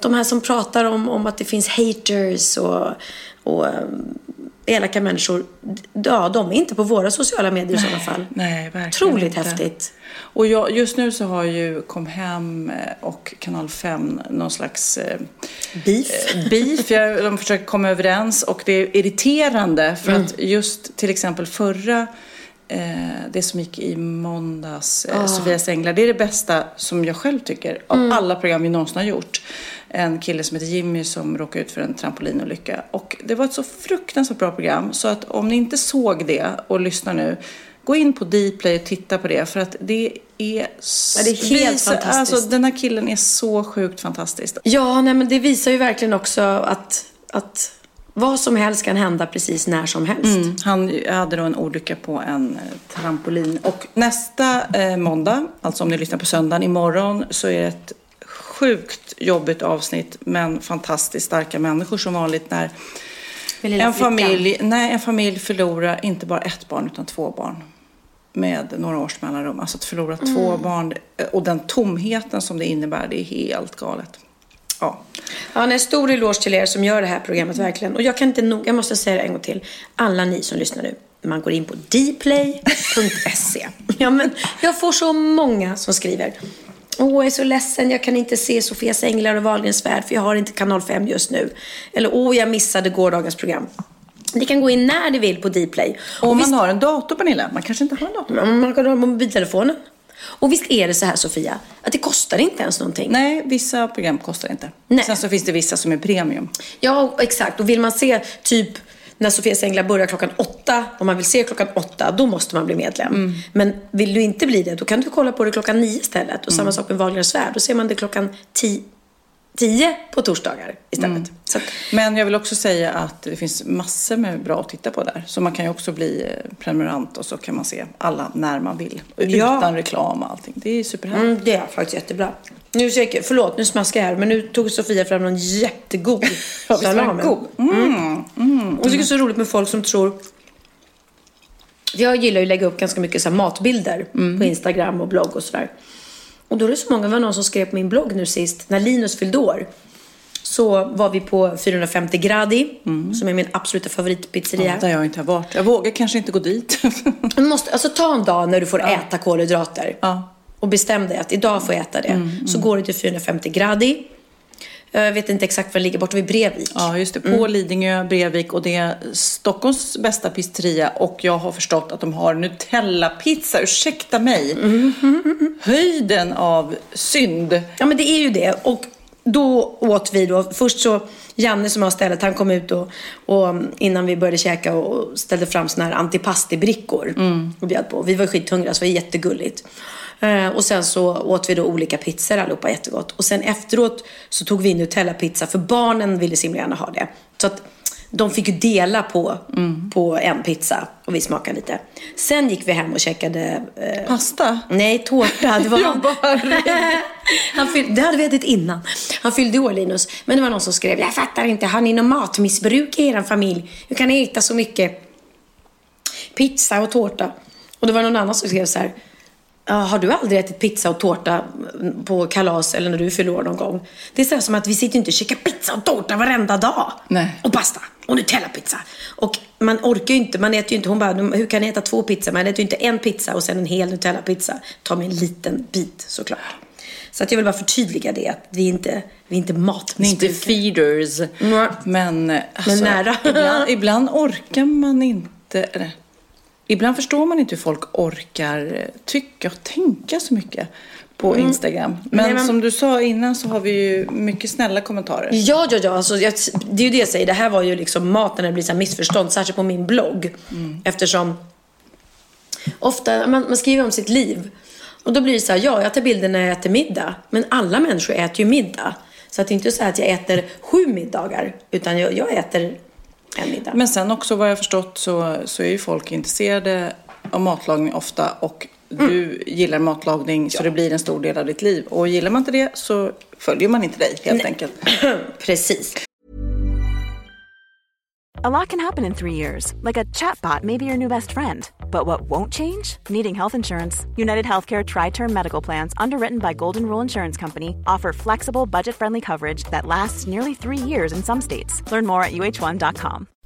De här som pratar om, om att det finns haters och, och eh, elaka människor, ja de är inte på våra sociala medier i sådana fall. Nej, verkligen Otroligt inte. häftigt. Och jag, just nu så har ju Kom Hem eh, och Kanal 5 någon slags eh, Beef. eh, beef. De försöker komma överens och det är irriterande för Mm. att just till exempel förra det som gick i måndags, eh, Sofias Änglar. Det är det bästa som jag själv tycker av alla program vi någonsin har gjort. En kille som heter Jimmy som råkade ut för en trampolinolycka. Och det var ett så fruktansvärt bra program så att om ni inte såg det och lyssnar nu Gå in på Dplay och titta på det för att det är... Ja, det är helt fantastiskt. Alltså den här killen är så sjukt fantastisk. Ja, nej, men det visar ju verkligen också att, att vad som helst kan hända precis när som helst. Mm, han hade då en olycka på en eh, trampolin. Och nästa eh, måndag, alltså om ni lyssnar på söndagen, imorgon så är det ett sjukt jobbigt avsnitt men fantastiskt starka människor som vanligt när en familj, nej, en familj förlorar inte bara ett barn utan två barn med några års mellanrum. Alltså att förlora två Mm. barn eh, och den tomheten som det innebär, det är helt galet. Ja. En stor eloge till er som gör det här programmet verkligen. Och jag kan inte nog, jag måste säga det en gång till. Alla ni som lyssnar nu. Man går in på dplay.se. Ja, men jag får så många som skriver. Åh, jag är så ledsen, jag kan inte se Sofias Änglar och Wahlgrens värld för jag har inte kanal 5 just nu. Eller åh, jag missade gårdagens program. Ni kan gå in när ni vill på Dplay. Och om visst- man har en dator Pernilla, man kanske inte har en dator. Man kan ha mobiltelefonen. Och visst är det så här Sofia, att det kostar inte ens någonting? Nej, vissa program kostar inte. Nej. Sen så finns det vissa som är premium. Ja, exakt. Och vill man se typ när Sofias Änglar börjar klockan åtta, om man vill se klockan åtta, då måste man bli medlem. Mm. Men vill du inte bli det, då kan du kolla på det klockan nio istället. Och mm. samma sak med Wahlgrens Värld, då ser man det klockan tio Tio på torsdagar istället. Mm. Att... Men jag vill också säga att det finns massor med bra att titta på där. Så man kan ju också bli eh, prenumerant och så kan man se alla när man vill. Ja. Utan reklam och allting. Det är superhärligt. Mm, det är faktiskt jättebra. Nu käkar, förlåt, nu smaskar jag här. Men nu tog Sofia fram någon jättegod salami. god. Mm. Mm. mm. Jag tycker det är så roligt med folk som tror jag gillar ju att lägga upp ganska mycket så matbilder mm. på Instagram och blogg och sådär. Och då är det så många, det var någon som skrev på min blogg nu sist, när Linus fyllde år. Så var vi på 450 Gradi, som är min absoluta favoritpizzeria. Mm. Ja, där jag inte har varit. Jag vågar kanske inte gå dit. Du måste, alltså ta en dag när du får äta kolhydrater. Ja. Och bestäm dig att idag får jag äta det. Så går du till 450 Gradi. Jag vet inte exakt var det ligger, borta vid Brevik. Ja, just det. På Lidingö, Brevik och det är Stockholms bästa pizzeria och jag har förstått att de har Nutella-pizza. Ursäkta mig. Höjden av synd. Ja, men det är ju det. Och då åt vi då, först så, Janne som har stället, han kom ut och, och innan vi började käka och ställde fram såna här antipastibrickor och bjöd på. Vi var skithungriga så det var jättegulligt. Eh, och sen så åt vi då olika pizzor allihopa, jättegott. Och sen efteråt så tog vi Nutella-pizza för barnen ville så himla gärna ha det. Så att de fick ju dela på, på en pizza och vi smakade lite. Sen gick vi hem och käkade eh, Pasta? Nej, tårta. Det var han fyll, det hade vi ätit innan. Han fyllde år, Linus. Men det var någon som skrev, jag fattar inte, har ni något matmissbruk i er familj? Hur kan ni äta så mycket pizza och tårta? Och det var någon annan som skrev så här, "Ja, har du aldrig ätit pizza och tårta på kalas eller när du fyller år någon gång? Det är så som att vi sitter inte och käkar pizza och tårta varenda dag. Nej. Och pasta och Nutella-pizza. Och man orkar ju inte, man äter ju inte, hon bara, hur kan ni äta två pizzor? Man äter ju inte en pizza och sen en hel Nutella-pizza. Ta med en liten bit såklart. Så att jag vill bara förtydliga det, att vi inte, vi är inte är inte matmissbrukare. feeders. Nej. Men, alltså, nära. ibland, ibland orkar man inte... Eller, ibland förstår man inte hur folk orkar eh, tycka och tänka så mycket på Instagram. Men, Mm. Nej, men- som du sa innan så har vi ju mycket snälla kommentarer. Ja, ja, ja. Alltså, jag, det är ju det jag säger. Det här var ju liksom mat när det blir så missförstånd, särskilt på min blogg. Eftersom ofta, man, man skriver om sitt liv. Och då blir det så här, ja, jag tar bilder när jag äter middag. Men alla människor äter ju middag. Så att det är inte så att jag äter sju middagar, utan jag, jag äter en middag. Men sen också vad jag har förstått så, så är ju folk intresserade av matlagning ofta och du gillar matlagning så det blir en stor del av ditt liv. Och gillar man inte det så följer man inte dig helt enkelt. Precis. A lot can happen in three years, like a chatbot may be your new best friend. But what won't change? Needing health insurance. United Healthcare Tri Term Medical Plans, underwritten by Golden Rule Insurance Company, offer flexible, budget friendly coverage that lasts nearly three years in some states. Learn more at uh1.com.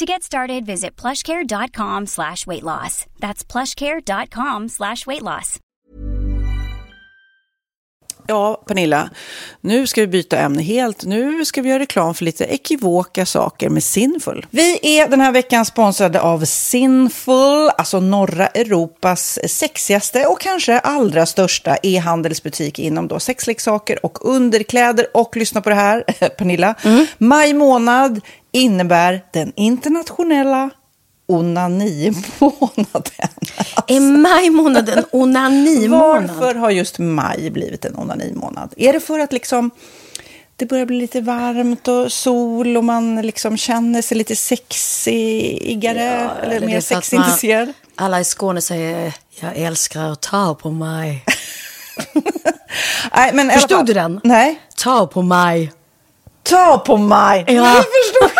To get started, visit plushcare.com slash weight loss. That's plushcare.com slash weight loss. Ja, Pernilla, nu ska vi byta ämne helt. Nu ska vi göra reklam för lite ekivoka saker med Sinful. Vi är den här veckan sponsrade av Sinful, alltså norra Europas sexigaste och kanske allra största e-handelsbutik inom då sexleksaker och underkläder. Och lyssna på det här, Pernilla. Maj månad innebär den internationella onanimånaden. Är maj månad en onanimånad? Varför har just maj blivit en onanimånad? Är det för att liksom det börjar bli lite varmt och sol och man liksom känner sig lite sexigare eller, eller mer sexintresserad? man- Alla i Skåne säger jag älskar att ta på mig. Nej, men Förstod du den? Nej. Ta på mig. Ta på mig! Ja. Jag förstår.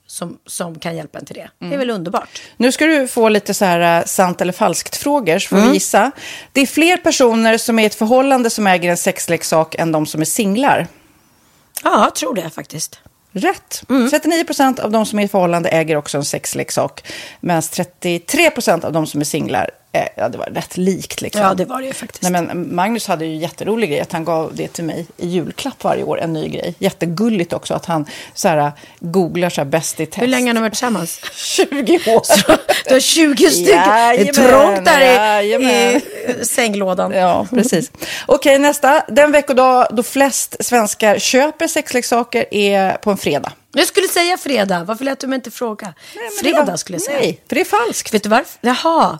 som, som kan hjälpa en till det. Det är väl underbart. Nu ska du få lite så här eh, sant eller falskt-frågor, så får Mm. vi gissa. Det är fler personer som är i ett förhållande som äger en sexleksak än de som är singlar. Ja, jag tror det faktiskt. Rätt. Mm. 39 procent av de som är i förhållande äger också en sexleksak. Medan 33 procent av de som är singlar, eh, ja det var rätt likt. Liksom. Ja, det var det ju faktiskt. Nej, men Magnus hade ju jätterolig grej att han gav det till mig i julklapp varje år, en ny grej. Jättegulligt också att han så här, googlar så här, bäst i test. Hur länge har ni varit tillsammans? 20 år. Du har 20 stycken. Det är Jajamän, trångt där i, jajamän. i sänglådan. Ja, precis. Okej, nästa. Den veckodag då flest svenskar köper sexleksaker är på en fredag. Jag skulle säga fredag. Varför lät du mig inte fråga? fredag det var- skulle jag säga. Nej, för det är falskt. Vet du varför? Jaha.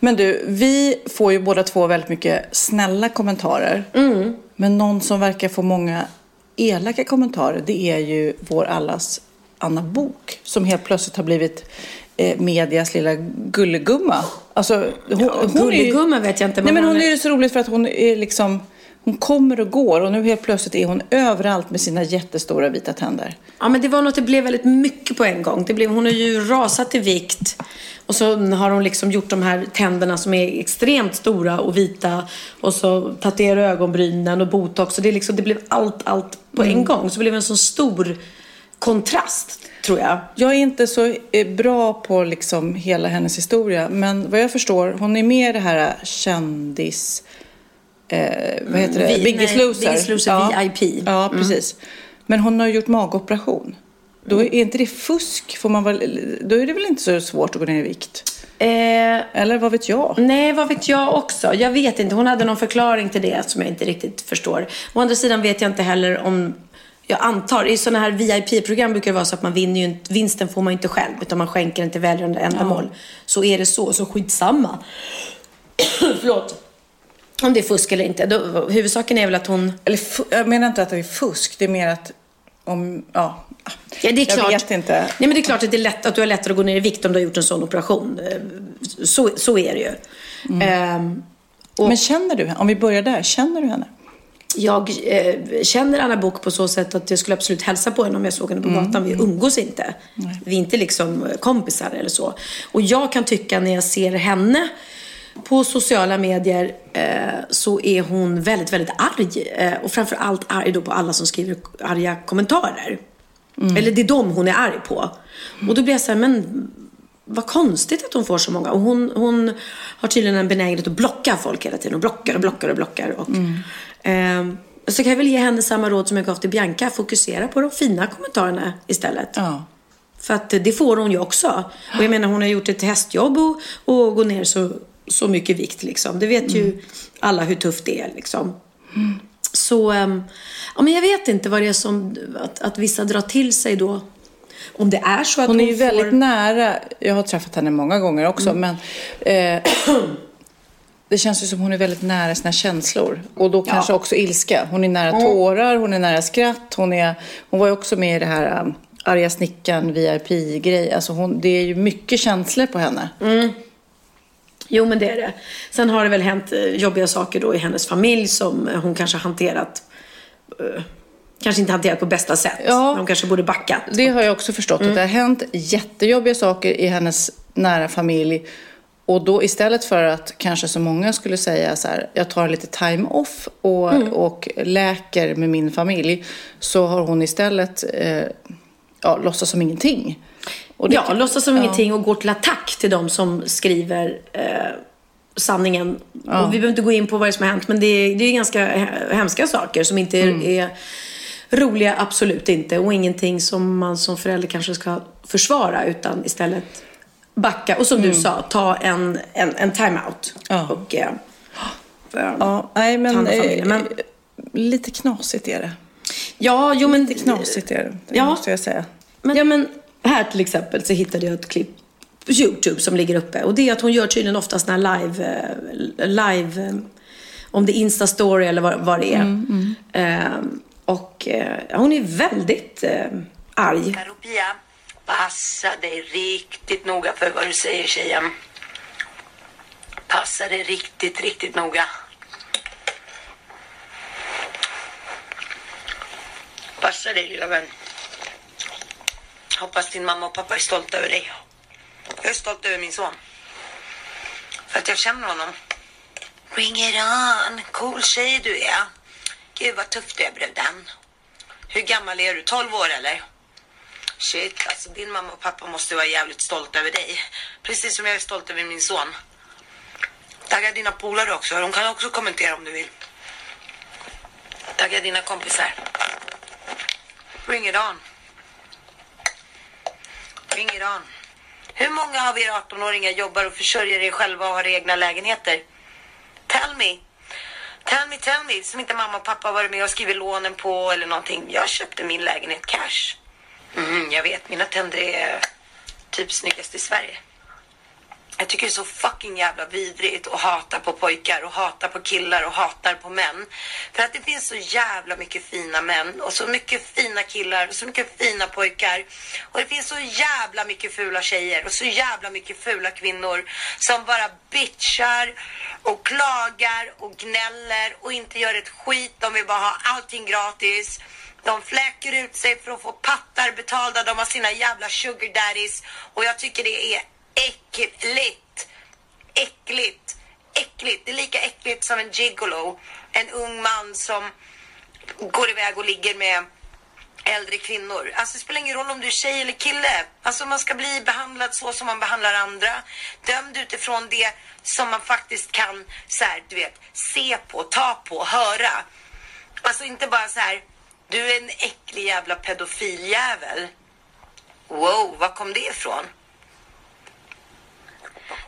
Men du, vi får ju båda två väldigt mycket snälla kommentarer. Men någon som verkar få många elaka kommentarer, det är ju vår allas Anna Bok som helt plötsligt har blivit eh, medias lilla gullegumma. Alltså, hon, Ja, hon är ju- gullegumma vet jag inte, Nej, men hon är- ju så roligt för att hon är liksom hon kommer och går och nu helt plötsligt är hon överallt med sina jättestora vita tänder. Ja, men det var något, det blev väldigt mycket på en gång. Det blev, hon har ju rasat i vikt. Och så har hon liksom gjort de här tänderna som är extremt stora och vita. Och så tatuerar ögonbrynen och botox. Och det, liksom, det blev allt, allt på en gång. Så det blev en så stor kontrast, tror jag. Jag är inte så eh, bra på liksom hela hennes historia, men vad jag förstår, hon är med i det här kändis... Eh, vad heter det? Vi- Biggest nej, Loser. Biggest Loser ja. VIP. Ja, precis. Men hon har gjort magoperation. Då är inte det fusk? Får man väl, då är det väl inte så svårt att gå ner i vikt? Eh, Eller vad vet jag? Nej, vad vet jag också. Jag vet inte. Hon hade någon förklaring till det som jag inte riktigt förstår. Å andra sidan vet jag inte heller om... Jag antar, i sådana här VIP-program brukar det vara så att man vinner ju inte, vinsten får man ju inte själv, utan man skänker den till välgörande ändamål. Så är det så, så skitsamma. Förlåt. Om det är fusk eller inte. Då, huvudsaken är väl att hon... Eller jag menar inte att det är fusk, det är mer att om, ja. Ja, det är Jag klart. vet inte. Nej, men det är klart att, det är lätt, att du har lättare att gå ner i vikt om du har gjort en sån operation. Eh, Så, så är det ju. Ehm, och Men känner du henne? Om vi börjar där, känner du henne? jag eh, känner Anna Bok på så sätt att jag skulle absolut hälsa på henne om jag såg henne på gatan. Vi umgås inte. Vi är inte liksom kompisar eller så. Och jag kan tycka när jag ser henne på sociala medier eh, så är hon väldigt, väldigt arg. Eh, och framför allt arg då på alla som skriver arga kommentarer. Eller det är dem hon är arg på. Och då blir jag så här, men vad konstigt att hon får så många. Och hon, hon har tydligen en benägenhet att blocka folk hela tiden. Och blockar och blockar och blockar. Och, ehm, så kan jag väl ge henne samma råd som jag gav till Bianca. Fokusera på de fina kommentarerna istället. Ja. För att det får hon ju också. Och jag menar hon har gjort ett hästjobb och, och gå ner så, så mycket vikt liksom. Det vet ju alla hur tufft det är liksom. Så, ehm, ja men jag vet inte vad det är som, att, att vissa drar till sig då. Om det är så att hon, Hon är ju får... väldigt nära, jag har träffat henne många gånger också, men eh, det känns ju som hon är väldigt nära sina känslor. Och då kanske också ilska. Hon är nära tårar, hon är nära skratt, hon, är, hon var ju också med i det här um, arga snickaren VIP-grej. Alltså hon, det är ju mycket känslor på henne. Jo, men det är det. Sen har det väl hänt eh, jobbiga saker då i hennes familj som eh, hon kanske har hanterat eh, Kanske inte hanterat på bästa sätt. Ja. De kanske borde backat. Det har jag också förstått, att det har hänt jättejobbiga saker i hennes nära familj. Och då istället för att kanske så många skulle säga så här, jag tar lite time off och, och läker med min familj, så har hon istället eh, ja, låtsas som ingenting. Och ja, kan- låtsas som ja. ingenting och går till attack till de som skriver eh, sanningen. Och vi behöver inte gå in på vad det som har hänt, men det är, det är ganska he- hemska saker som inte är, Mm. är roliga, absolut inte. Och ingenting som man som förälder kanske ska försvara, utan istället backa. Och som du sa, ta en, en, en time-out. Mm. Ja. Och, eh, Ja, nej men, familjen, men- eh, lite knasigt är det. ja, jo men... Lite knasigt är det, det Ja. måste jag säga. Men, ja, men här till exempel så hittade jag ett klipp på YouTube som ligger uppe. Och det är att hon gör tydligen ofta såna här live, eh, live eh, om det är Insta-story eller vad, vad det är. Eh, och eh, hon är väldigt eh, arg. Karopia, passa dig riktigt noga för vad du säger tjejen. Passa dig riktigt, riktigt noga. Passa dig lilla vän. Hoppas din mamma och pappa är stolta över dig. Jag är stolt över min son. För att jag känner honom. Bring it on, cool tjej du är. Gud vad tuff du är bruden. Hur gammal är du? 12 år eller? Shit, alltså din mamma och pappa måste vara jävligt stolta över dig. Precis som jag är stolt över min son. Tagga dina polare också. De kan också kommentera om du vill. Tagga dina kompisar. Bring it on. Bring it on. Hur många av er 18-åringar jobbar och försörjer er själva och har egna lägenheter? Tell me. Tell me, tell me. Som inte mamma och pappa har varit med och skrivit lånen på eller någonting. Jag köpte min lägenhet cash. Mm, jag vet, mina tänder är typ snyggast i Sverige. Jag tycker det är så fucking jävla vidrigt att hata på pojkar och hata på killar och hatar på män. För att det finns så jävla mycket fina män och så mycket fina killar och så mycket fina pojkar. Och det finns så jävla mycket fula tjejer och så jävla mycket fula kvinnor som bara bitchar och klagar och gnäller och inte gör ett skit. De vill bara ha allting gratis. De fläker ut sig för att få pattar betalda. De har sina jävla sugar daddies. Och jag tycker det är äckligt. Äckligt. Äckligt. Det är lika äckligt som en gigolo. En ung man som går iväg och ligger med äldre kvinnor. Alltså det spelar ingen roll om du är tjej eller kille. Alltså man ska bli behandlad så som man behandlar andra. Dömd utifrån det som man faktiskt kan så här, du vet, se på, ta på, höra. Alltså inte bara så här, du är en äcklig jävla pedofiljävel. Wow, var kom det ifrån?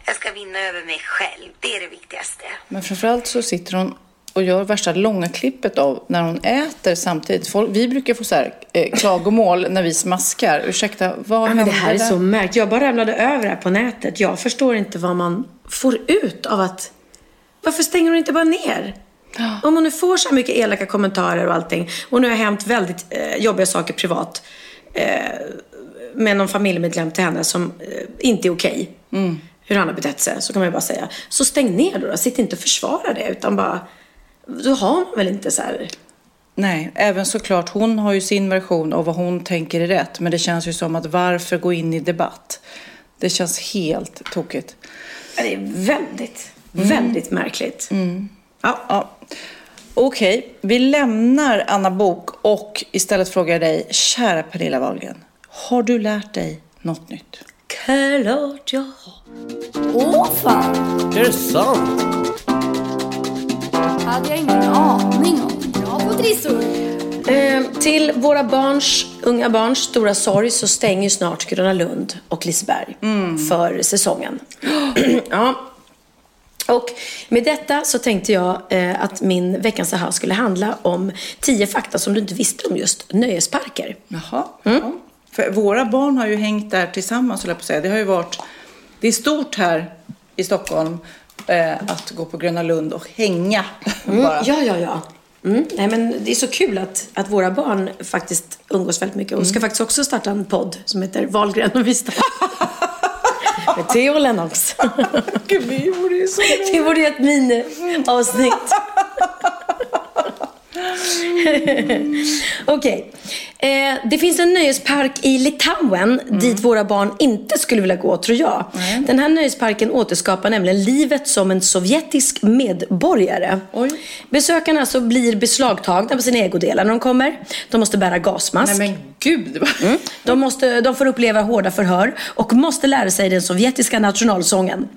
Jag ska vinna över mig själv. Det är det viktigaste. Men framförallt så sitter hon och gör värsta långa klippet av när hon äter samtidigt. Folk, vi brukar få så här, eh, klagomål när vi smaskar. Ursäkta, vad Ja, men det här är så märkligt. Jag bara ramlade över det här på nätet. Jag förstår inte vad man får ut av att... Varför stänger hon inte bara ner? Om hon nu får så här mycket elaka kommentarer och allting. Och nu har hänt väldigt eh, jobbiga saker privat. Eh, med någon familjemedlem till henne som eh, inte är okej. Mm. Hur han har betett sig. Så kan man ju bara säga. Så stäng ner då. då. Sitt inte och försvara det. Utan bara... Då har man väl inte så här... Nej, även såklart. Hon har ju sin version av vad hon tänker är rätt. Men det känns ju som att varför gå in i debatt? Det känns helt tokigt. Det är väldigt, väldigt märkligt. Ja. Okej, vi lämnar Anna Bok och istället frågar jag dig, kära Pernilla Wahlgren. Har du lärt dig något nytt? Klart jag har. Åh fan! Är det sant? hade jag ingen aning om. Bra på trissor. Eh, till våra barns, unga barns stora sorg så stänger ju snart Gröna Lund och Liseberg för säsongen. ja. Och med detta så tänkte jag eh, att min veckans aha skulle handla om tio fakta som du inte visste om just nöjesparker. Jaha. Ja. För våra barn har ju hängt där tillsammans, jag på säga. Det har ju varit, det är stort här i Stockholm eh, att gå på Gröna Lund och hänga. Mm, bara. ja, ja, ja. Mm. Nej, men det är så kul att, att våra barn faktiskt umgås väldigt mycket. Och ska faktiskt också starta en podd som heter Wahlgren och Wistam. Med Theo Lennox. Gud, vi vore ju så Det vore ju ett mini-avsnitt. Okej. Eh, det finns en nöjespark i Litauen dit våra barn inte skulle vilja gå, tror jag. Den här nöjesparken återskapar nämligen livet som en sovjetisk medborgare. Besökarna alltså blir beslagtagna på sina ägodelar när de kommer. De måste bära gasmask. Nej men gud. Mm. De, måste, de får uppleva hårda förhör och måste lära sig den sovjetiska nationalsången.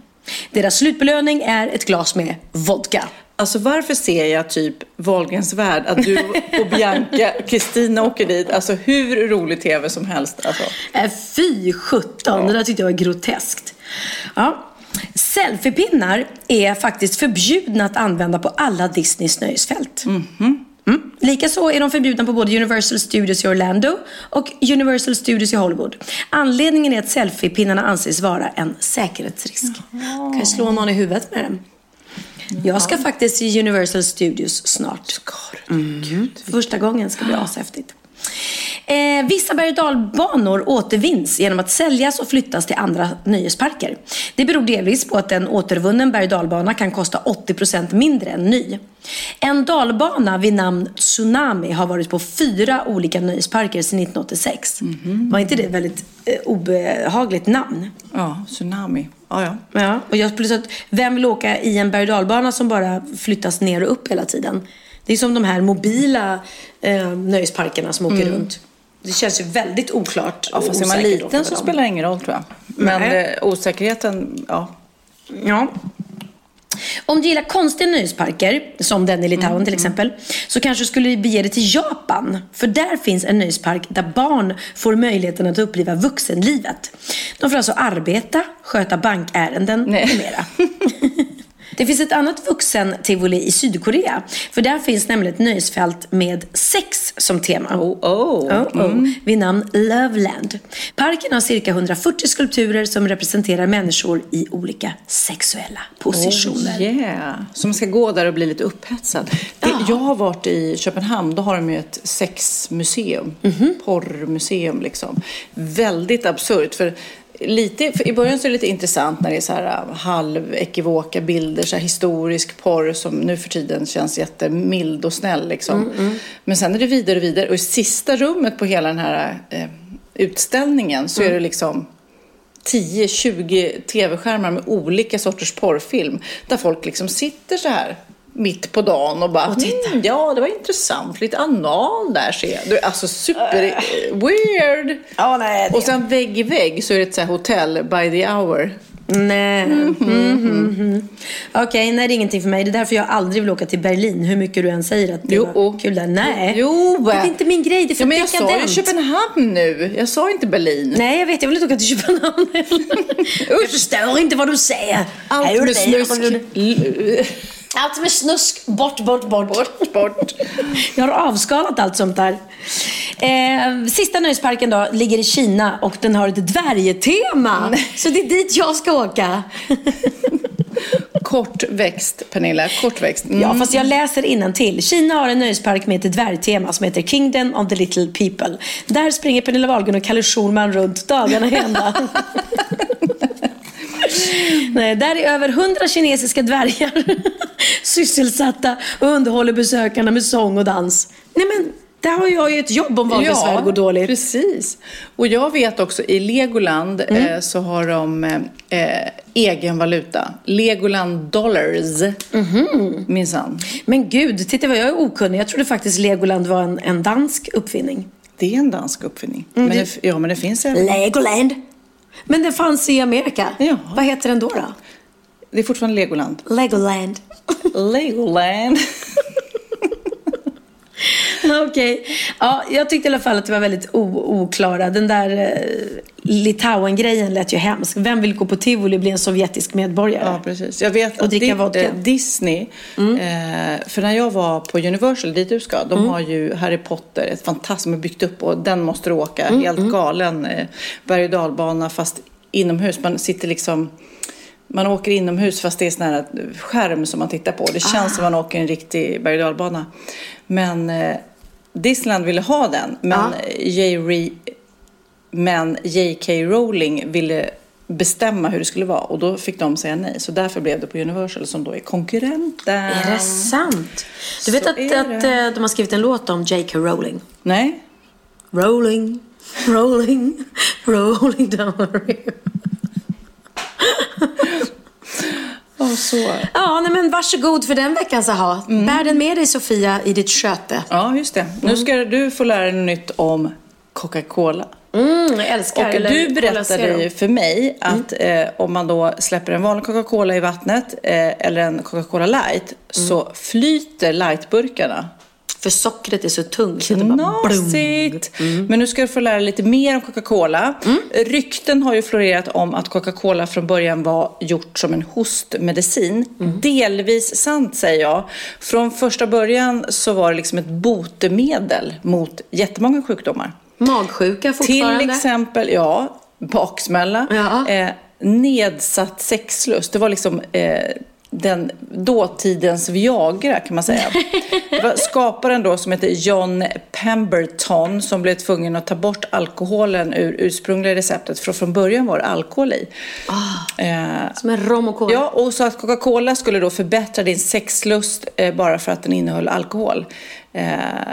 Deras slutbelöning är ett glas med vodka. Alltså varför ser jag typ Wahlgrens värld, att du och Bianca, Kristina åker dit. Alltså hur rolig tv som helst. Alltså. Äh, fy sjutton, det där tyckte jag var groteskt. Ja. Selfiepinnar är faktiskt förbjudna att använda på alla Disneys nöjesfält. Mm. Likaså är de förbjudna på både Universal Studios i Orlando och Universal Studios i Hollywood. Anledningen är att selfiepinnarna anses vara en säkerhetsrisk. Kan jag slå någon i huvudet med dem? Jag ska faktiskt i Universal Studios snart. Mm. Första gången ska bli ashäftigt. Eh, vissa berg och dalbanor återvinns genom att säljas och flyttas till andra nöjesparker. Det beror delvis på att en återvunnen berg och dalbana kan kosta 80% mindre än ny. En dalbana vid namn Tsunami har varit på fyra olika nöjesparker sedan 1986. Var inte det ett väldigt eh, obehagligt namn? Ja, Tsunami. Ja, ja. Ja, och jag plus att vem vill åka i en berg och dalbana som bara flyttas ner och upp hela tiden? Det är som de här mobila eh, nöjesparkerna som åker Mm. runt. Det känns ju väldigt oklart. Ja, fast är man liten så spelar det ingen roll tror jag. Men Nej. eh, osäkerheten, ja. Ja. Om du gillar konstiga nöjesparker, som den i Litauen Mm, till exempel, så kanske du skulle bege dig till Japan. För där finns en nöjespark där barn får möjligheten att uppleva vuxenlivet. De får alltså arbeta, sköta bankärenden med mera. Det finns ett annat vuxen-tivoli i Sydkorea. För där finns nämligen ett nöjesfält med sex som tema. Oh, oh. Oh, oh. Vid namn Loveland. Parken har cirka 140 skulpturer som representerar människor i olika sexuella positioner. Oh, yeah. Man ska gå där och bli lite upphetsad. Det, jag har varit i Köpenhamn, då har de ju ett sexmuseum. Porrmuseum liksom. Väldigt absurt. För Lite, I början så är det lite intressant när det är så här äh, halvekivoka bilder, så här historisk porr som nu för tiden känns jättemild och snäll. Liksom. Mm, mm. Men sen är det vidare och vidare. Och i sista rummet på hela den här eh, utställningen så är det liksom 10-20 tv-skärmar med olika sorters porrfilm. Där folk liksom sitter så här mitt på dagen och bara mm, ja det var intressant, lite anal där ser jag. Alltså super eh, weird. Ja, nej, Och sen vägg i vägg så är det ett så här hotell by the hour. Nej. Mm, mm, mm. Okej, nej det är ingenting för mig. Det är därför jag aldrig vill åka till Berlin. Hur mycket du än säger att det var kul där. Nej. Jo. Det är inte min grej. Det är för ja, men jag sa ju. Köpenhamn nu. Jag sa inte Berlin. Nej, jag vet. Jag vill inte åka till Köpenhamn Jag förstår inte vad du säger. Allt med snusk. Allt med snusk. Bort, bort, bort. Bort, bort. Jag har avskalat allt sånt där. Eh, sista nöjesparken då ligger i Kina och den har ett dvärgtema. Så det är dit jag ska åka. Kortväxt, Pernilla. Kortväxt. Mm. Ja, fast jag läser till. Kina har en nöjespark med ett dvärgtema som heter Kingdom of the Little People. Där springer Pernilla Wahlgren och Kalle Schulman runt dagarna ända. Nej, där är över hundra kinesiska dvärgar sysselsatta och underhåller besökarna med sång och dans. Nej men, där har jag ju ett jobb om Wahlgrens värld går dåligt. precis. Och jag vet också i Legoland Mm. eh, så har de eh, egen valuta. Legoland Dollars. Minsann. Men gud, titta vad jag är okunnig. Jag trodde faktiskt Legoland var en, en dansk uppfinning. Det är en dansk uppfinning. Mm, men det- det, ja, men det finns även. Legoland. Men den fanns i Amerika. Ja. Vad heter den då? då? Det är fortfarande Legoland. Legoland. Legoland. Okej. Ja, jag tyckte i alla fall att det var väldigt oklara. Den där eh, Litauen-grejen lät ju hemsk. Vem vill gå på tivoli och bli en sovjetisk medborgare? Ja, precis. Jag vet Och dricka vodka. eh, Disney, eh, för när jag var på Universal, dit du ska, de Mm. har ju Harry Potter, ett fantastiskt, byggt upp och den måste du åka. Mm, Helt galen eh, berg och dalbana fast inomhus. Man sitter liksom man åker inomhus fast det är sån här skärm som man tittar på. Det känns Ah. som man åker en riktig berg och dalbana. Men eh, Disneyland ville ha den. Men, Ja. Men J.K. Rowling ville bestämma hur det skulle vara och då fick de säga nej. Så därför blev det på Universal som då är konkurrenten. Är det sant? Du vet att, att eh, de har skrivit en låt om J.K. Rowling? Nej. Rolling, rolling, rolling down the river. Oh, så. Ja, nej men varsågod för den veckans aha. Bär den med dig Sofia i ditt sköte. Ja, just det. Nu ska du få lära dig nytt om Coca-Cola. Mm, jag älskar Och eller du berättade. Mm. ju för mig att eh, om man då släpper en vanlig Coca-Cola i vattnet eh, eller en Coca-Cola light Mm. så flyter lightburkarna. För sockret är så tungt. så Knasigt! Mm. Men nu ska du få lära dig lite mer om Coca-Cola. Rykten har ju florerat om att Coca-Cola från början var gjort som en hostmedicin. Mm. Delvis sant säger jag. Från första början så var det liksom ett botemedel mot jättemånga sjukdomar. Magsjuka fortfarande. Till exempel, ja, baksmälla. Ja. Eh, nedsatt sexlust. Det var liksom eh, den dåtidens Viagra kan man säga. Det var skaparen då som heter John Pemberton som blev tvungen att ta bort alkoholen ur ursprungliga receptet. För från början var det alkohol i. Eh, Som en rom och cola. Ja, och så att Coca-Cola skulle då förbättra din sexlust eh, bara för att den innehöll alkohol. Eh,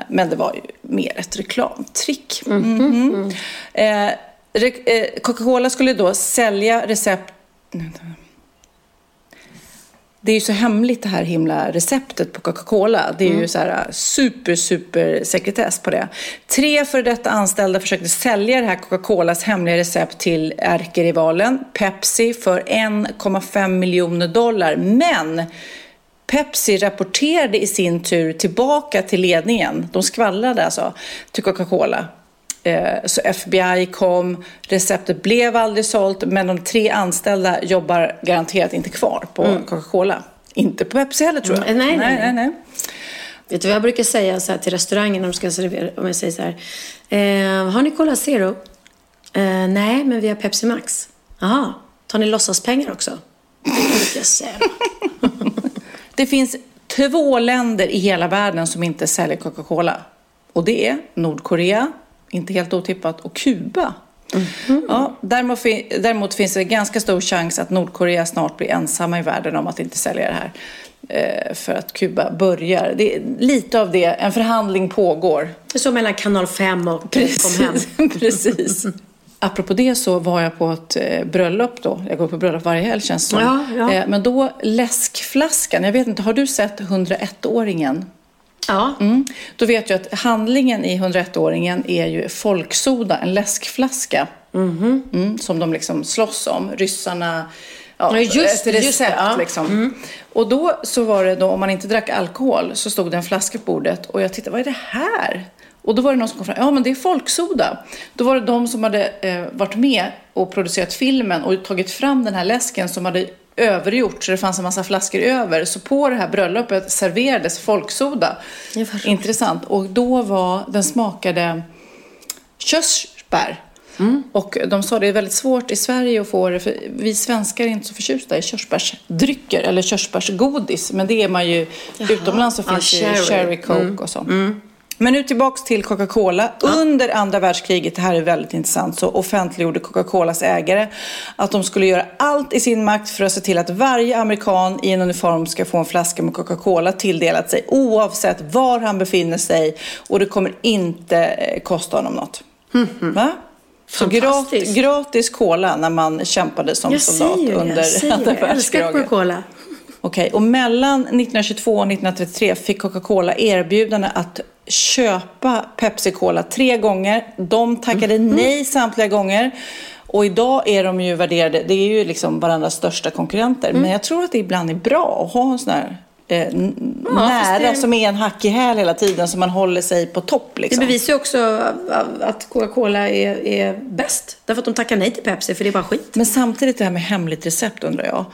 men det var ju mer ett reklamtrick. Mhm. Eh, re- eh, Coca-Cola skulle då sälja recept... Det är ju så hemligt det här himla receptet på Coca-Cola. Det är ju så här super, super sekretess på det. Tre för detta anställda försökte sälja det här Coca-Colas hemliga recept till ärkerivalen Pepsi för 1,5 miljoner dollar. Men Pepsi rapporterade i sin tur tillbaka till ledningen. De skvallrade alltså till Coca-Cola. Eh, Så FBI kom, receptet blev aldrig sålt, men de tre anställda jobbar garanterat inte kvar på Coca-Cola. Inte på Pepsi heller tror jag. Mm, nej, nej, nej. nej. Vet du vad jag brukar säga så här till restaurangen när de ska servera? Om jag säger så här. Eh, har ni Cola Zero? Eh, nej, men vi har Pepsi Max. Jaha, tar ni låtsaspengar också? Det finns två länder i hela världen som inte säljer Coca-Cola. Och det är Nordkorea, inte helt otippat, och Kuba. Ja, däremot, däremot finns det ganska stor chans att Nordkorea snart blir ensamma i världen om att inte sälja det här. Eh, för att Kuba börjar. Det är lite av det, en förhandling pågår. Så mellan kanal 5 och Kom hem. Precis. Apropå det så var jag på ett eh, bröllop då. Jag går på bröllop varje helg känns det som. Ja, ja. Eh, men då läskflaskan, jag vet inte, har du sett 101-åringen? Ja. Mm. Då vet jag att handlingen i 101-åringen är ju folksoda, en läskflaska. Mm, som de liksom slåss om. Ryssarna ja, just ett det, just recept. ja. Liksom. Och då så var det då, om man inte drack alkohol, så stod det en flaska på bordet och jag tittade, vad är det här? Och då var det någon som kom fram, ja men det är folksoda. Då var det de som hade eh, varit med och producerat filmen och tagit fram den här läsken som hade övergjort så det fanns en massa flaskor över. Så på det här bröllopet serverades folksoda. Intressant. Och då var, den smakade körsbär. Och de sa det är väldigt svårt i Sverige att få det, för vi svenskar är inte så förtjusta i körsbärsdrycker eller körsbärsgodis. Men det är man ju, utomlands så finns det ju cherry. cherry coke Mm. och så. Men nu tillbaks till Coca-Cola. Under andra världskriget, det här är väldigt intressant, så offentliggjorde Coca-Colas ägare att de skulle göra allt i sin makt för att se till att varje amerikan i en uniform ska få en flaska med Coca-Cola tilldelat sig oavsett var han befinner sig och det kommer inte eh, kosta honom något. Va? Så gratis, gratis cola när man kämpade som Jag soldat säger under jag säger andra det. Jag älskar världskriget. Coca-Cola. Okej, och mellan 1922 och 1933 fick Coca-Cola erbjudande att köpa Pepsi Cola tre gånger. De tackade Mhm. nej samtliga gånger. Och idag är de ju värderade, det är ju liksom varandras största konkurrenter. Mm. Men jag tror att det ibland är bra att ha en sån här eh, Ja, nära det- som är en hack i häl hela tiden så man håller sig på topp Det liksom. bevisar ju också att Coca-Cola är, är bäst. Därför att de tackar nej till Pepsi, för det är bara skit. Men samtidigt det här med hemligt recept undrar jag.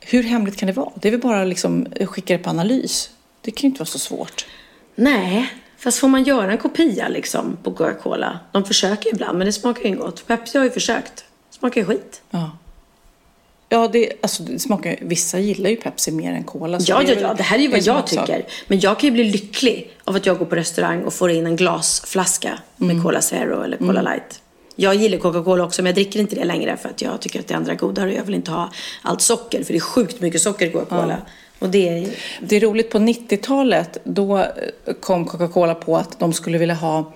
Hur hemligt kan det vara? Det är väl bara liksom skicka det på analys. Det kan ju inte vara så svårt. Nej, fast får man göra en kopia liksom på Coca-Cola? De försöker ibland, men det smakar ju inte gott. Pepsi har ju försökt. Smakar ju skit. Ja. Ja, det, alltså, det smakar, vissa gillar ju Pepsi mer än Cola. Ja, det ja, ja, det här är ju vad jag tycker. Men jag kan ju bli lycklig av att jag går på restaurang och får in en glasflaska med Cola Zero eller Cola Mm. Light. Jag gillar Coca-Cola också, men jag dricker inte det längre för att jag tycker att det andra är godare och jag vill inte ha allt socker, för det är sjukt mycket socker i Coca-Cola. Och det är Det är roligt, på 90-talet då eh, kom Coca-Cola på att de skulle vilja ha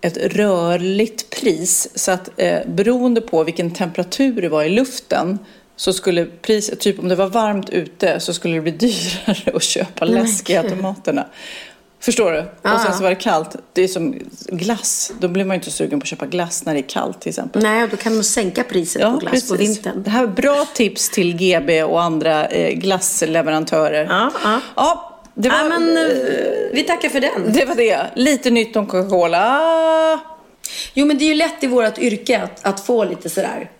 ett rörligt pris. Så att eh, beroende på vilken temperatur det var i luften så skulle priset, typ om det var varmt ute så skulle det bli dyrare att köpa läsk i automaterna. Förstår du? Ja. Och sen så var det kallt. Det är som glass. Då blir man ju inte sugen på att köpa glass när det är kallt till exempel. Nej, och då kan de sänka priset på glass på vintern. Det här är bra tips till GB och andra eh, glassleverantörer. Ja, ja. ja det var, Ja, men, eh, vi tackar för den. Det var det. Lite nytt om Coca-Cola. Jo, men det är ju lätt i vårt yrke att, att få lite sådär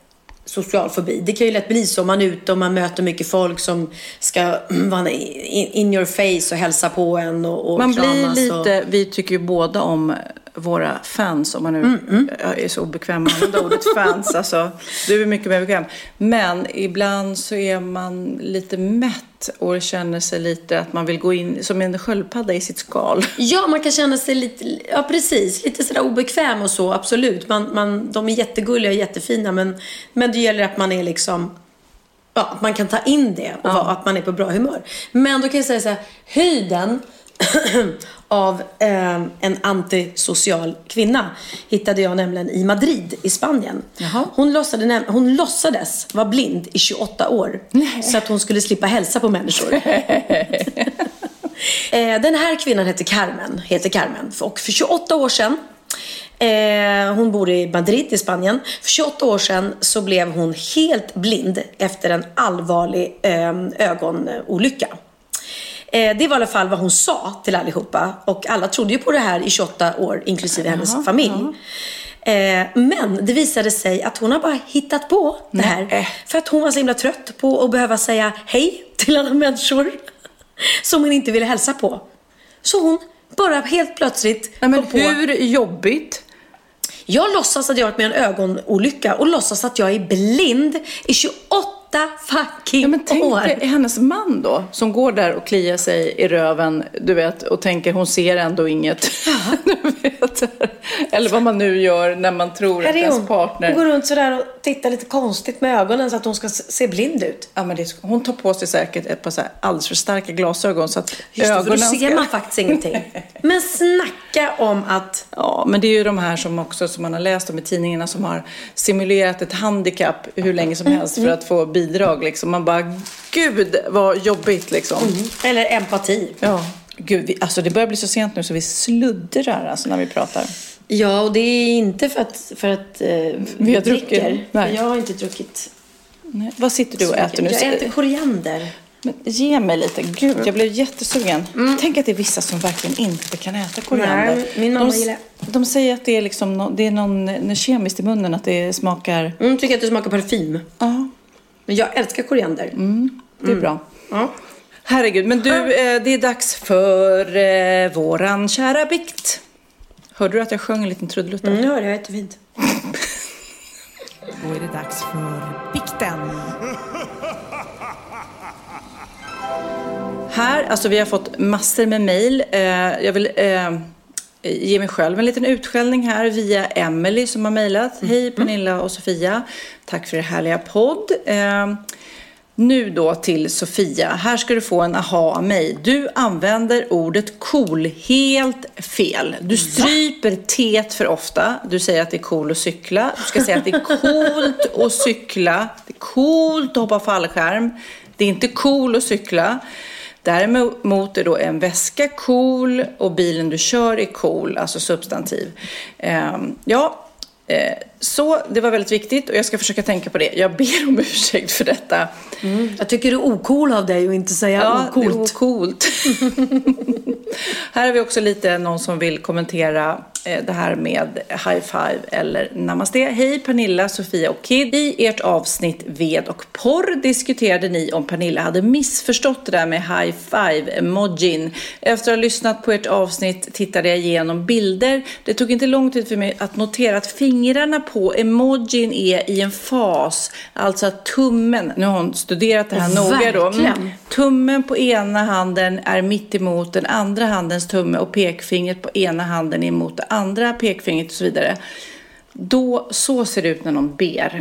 social fobi. Det kan ju lätt bli så. Man är ute och man möter mycket folk som ska vara in, in your face och hälsa på en och, och Man blir lite, Och... vi tycker ju båda om våra fans, om man nu Mm, jag är så obekväm med att använda ordet fans. Alltså, du är mycket mer bekväm. Men ibland så är man lite mätt och känner sig lite att man vill gå in som en sköldpadda i sitt skal. Ja, man kan känna sig lite, ja precis, lite sådär obekväm och så, absolut. Man, man, de är jättegulliga och jättefina, men, men det gäller att man är liksom, ja, att man kan ta in det och vara- att man är på bra humör. Men då kan jag säga så här, höjden av eh, en antisocial kvinna hittade jag nämligen i Madrid i Spanien. Hon, låtsade, hon låtsades vara blind i 28 år så att hon skulle slippa hälsa på människor. Eh, den här kvinnan heter Carmen, heter Carmen. Och för 28 år sedan, eh, hon bor i Madrid i Spanien. För 28 år sedan så blev hon helt blind efter en allvarlig eh, ögonolycka. Eh, det var i alla fall vad hon sa till allihopa. Och alla trodde ju på det här i 28 år, inklusive hennes familj. Eh, men det visade sig att hon har bara hittat på det här. För att hon var så himla trött på att behöva säga hej till alla människor som hon inte ville hälsa på. Så hon bara helt plötsligt men kom på... hur jobbigt? Jag låtsas att jag varit med en ögonolycka och låtsas att jag är blind i 28 fucking Ja, men tänk år. dig hennes man då, som går där och kliar sig i röven, du vet, och tänker hon ser ändå inget. Eller vad man nu gör när man tror att ens partner... Hon går runt sådär och tittar lite konstigt med ögonen så att hon ska se blind ut. Ja, men det, hon tar på sig säkert ett par så här alldeles för starka glasögon så att Just det, för då ögonen ser ska... man faktiskt ingenting. Men snacka om att... Ja, men det är ju de här som också, som man har läst om i tidningarna, som har simulerat ett handikapp hur länge som helst för att få bidrag. Liksom. Man bara, gud vad jobbigt liksom. Eller empati. Ja. Gud, vi, alltså det börjar bli så sent nu så vi sluddrar alltså när vi pratar. Ja, och det är inte för att, för att eh, Vi har dricker. druckit. Nej. Jag har inte druckit Nej. Vad sitter du och äter nu? Jag äter koriander. Men ge mig lite. Gud, jag blev jättesugen. Tänk att det är vissa som verkligen inte kan äta koriander. Nej, min mamma de, gillar- De säger att det är, liksom, nå- det är någon, kemiskt i munnen, att det smakar... Mm, tycker att det smakar parfym. Ja. Men jag älskar koriander. Mm, det är bra. Ja. Herregud, men du, eh, det är dags för eh, våran kära bikt. Hörde du att jag sjöng en liten trudelutt? Mm, det hörde jag jättefint. Då är det dags för bikten. Här, alltså vi har fått massor med mejl. Eh, jag vill eh, ge mig själv en liten utskällning här via Emily som har mejlat. Hej Pernilla och Sofia. Tack för er härliga podd. Eh, nu då till Sofia. Här ska du få en aha av mig. Du använder ordet cool helt fel. Du stryper teet för ofta. Du säger att det är cool att cykla. Du ska säga att det är coolt att cykla. Det är coolt att hoppa fallskärm. Det är inte cool att cykla. Däremot är då en väska cool och bilen du kör är cool, alltså substantiv. Ehm, ja, eh, så det var väldigt viktigt och jag ska försöka tänka på det. Jag ber om ursäkt för detta. Jag tycker det är ocool av dig att inte säga Ja, det är ocoolt. ocoolt. här har vi också lite någon som vill kommentera eh, det här med high five eller namaste. Hej Pernilla, Sofia och Kid. I ert avsnitt ved och porr diskuterade ni om Pernilla hade missförstått det där med high five-emojin. Efter att ha lyssnat på ert avsnitt tittade jag igenom bilder. Det tog inte lång tid för mig att notera att fingrarna på emojin är i en fas, alltså att tummen, nu har hon studerat det här Åh, noga då. Mm. verkligen. Tummen på ena handen är mitt emot den andra handens tumme och pekfingret på ena handen är emot det andra pekfingret och så vidare. Då, så ser det ut när någon ber.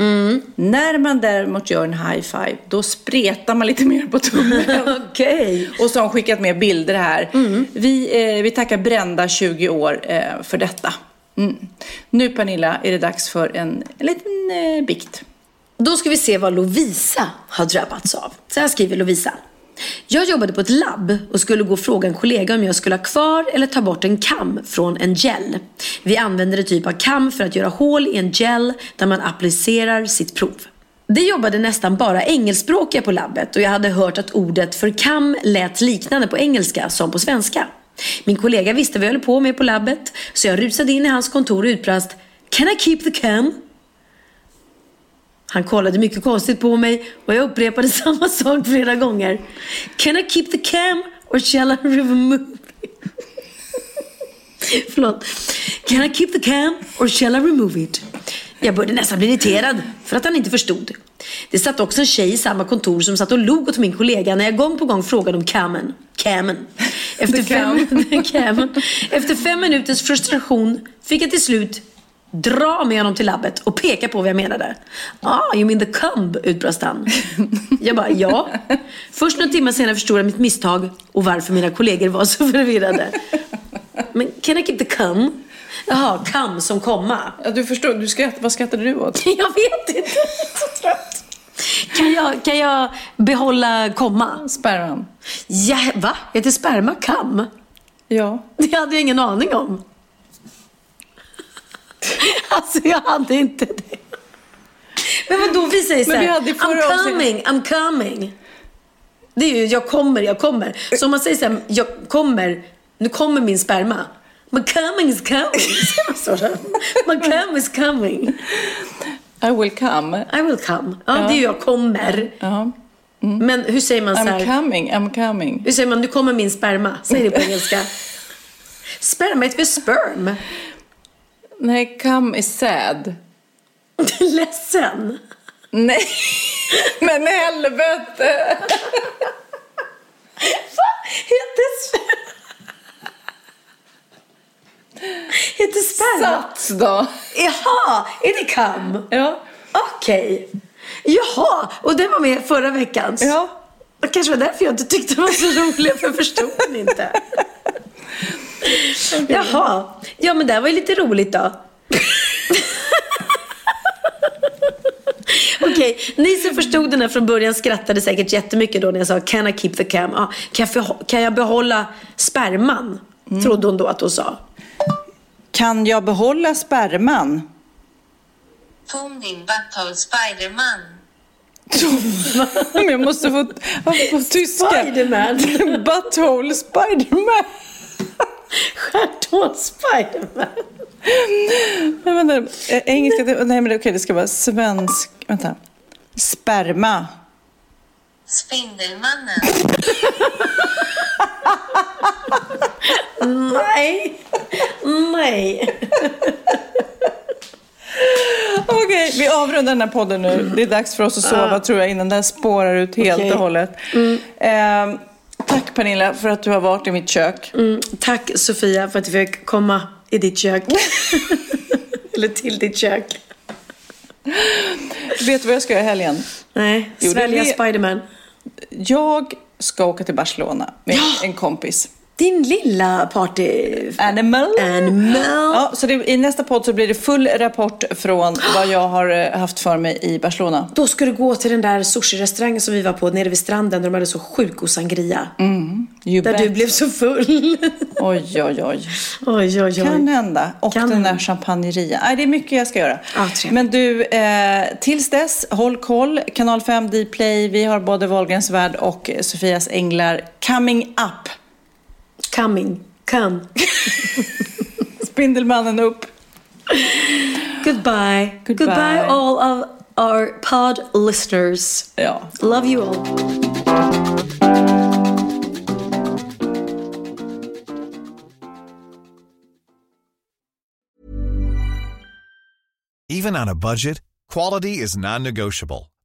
När man däremot gör en high five, då spretar man lite mer på tummen. Okej. Och så har hon skickat med bilder här. Vi, eh, vi tackar Brända 20 år eh, för detta. Mm. Nu Pernilla är det dags för en, en liten eh, bikt. Då ska vi se vad Lovisa har drabbats av. Så här skriver Lovisa. Jag jobbade på ett labb och skulle gå och fråga en kollega om jag skulle ha kvar eller ta bort en kam från en gel. Vi använder en typ av kam för att göra hål i en gel där man applicerar sitt prov. Det jobbade nästan bara engelskspråkiga på labbet och jag hade hört att ordet för kam lät liknande på engelska som på svenska. Min kollega visste vad jag höll på med på labbet så jag rusade in i hans kontor och utbrast Can I keep the cam? Han kollade mycket konstigt på mig och jag upprepade samma sak flera gånger. Can I keep the cam or shall I remove it? Förlåt. Can I keep the cam or shall I remove it? Jag började nästan bli irriterad för att han inte förstod. Det satt också en tjej i samma kontor som satt och log åt min kollega när jag gång på gång frågade om camen. Camen. Efter, fem. Efter fem minuters frustration fick jag till slut dra med honom till labbet och peka på vad jag menade. Ah, you mean the cumb, utbrast han. Jag bara, ja. Först några timmar senare förstod jag mitt misstag och varför mina kollegor var så förvirrade. Men can I keep the cum? Jaha, cum som komma. Ja, du förstår, du skratt, vad skrattade du åt? Jag vet inte, jag är så trött. Kan jag, kan jag behålla komma? Sperman. Ja, va? Heter sperma kam? Ja. Det hade jag ingen aning om. Alltså jag hade inte det. Men vadå, vi säger så här, I'm coming, I'm coming. Det är ju, jag kommer, jag kommer. Så om man säger så här, jag kommer, nu kommer min sperma. My coming is coming. My cum is coming. I will come. I will come. Ja, Ja. det är jag kommer. Ja. Men hur säger man så här? I'm coming, I'm coming. Hur säger man, nu kommer min sperma? Säg det på engelska. Sperma heter väl sperm? Nej, come is sad. Ledsen. Nej, men helvete! Heter sperma? Heter sperma? Sats då. Jaha, är det kam? Ja. Okej. Jaha, och den var med förra veckans? Ja. Det kanske var därför jag inte tyckte den var så rolig, för jag förstod den inte. Jaha. Ja, men det här var ju lite roligt då. Okej, ni som förstod den här från början skrattade säkert jättemycket då när jag sa Can I keep the cam? Ja, kan, jag kan jag behålla sperman? Trodde hon då att hon sa. Kan jag behålla sperman? Tom din butthole Spiderman. Men jag måste få på tyska. Spiderman. Butthole Spiderman. Stjärthål Spiderman. Men vänta, engelska, nej men okej det ska vara svensk, vänta. Sperma. Spindelmannen. Nej. Okej, vi avrundar den här podden nu. Det är dags för oss att sova tror jag innan här spårar ut helt Okej. och hållet. Eh, tack Pernilla för att du har varit i mitt kök. Mm, tack Sofia för att du fick komma i ditt kök. Eller till ditt kök. Vet du vad jag ska göra i helgen? Nej, Jo, svälja Spiderman. Jag ska åka till Barcelona med en kompis. Din lilla party... Animal. Animal. Ja, så det, I nästa podd så blir det full rapport från vad jag har eh, haft för mig i Barcelona. Då ska du gå till den där sushi-restaurangen som vi var på nere vid stranden där de hade så sjuk god sangria. Mm, där bet. du blev så full. Oj, oj, oj. oj, oj. Kan hända. Och Kan den där hända. champagneria. Nej, det är mycket jag ska göra. Trevligt. Men du, eh, tills dess, håll koll. Kanal 5, Dplay. Vi har både Wahlgrens värld och Sofias änglar coming up. Coming. Come. Spindelmannen upp. Goodbye. Goodbye. Goodbye all of our pod listeners. Ja. Love you all. Even on a budget, quality is non-negotiable.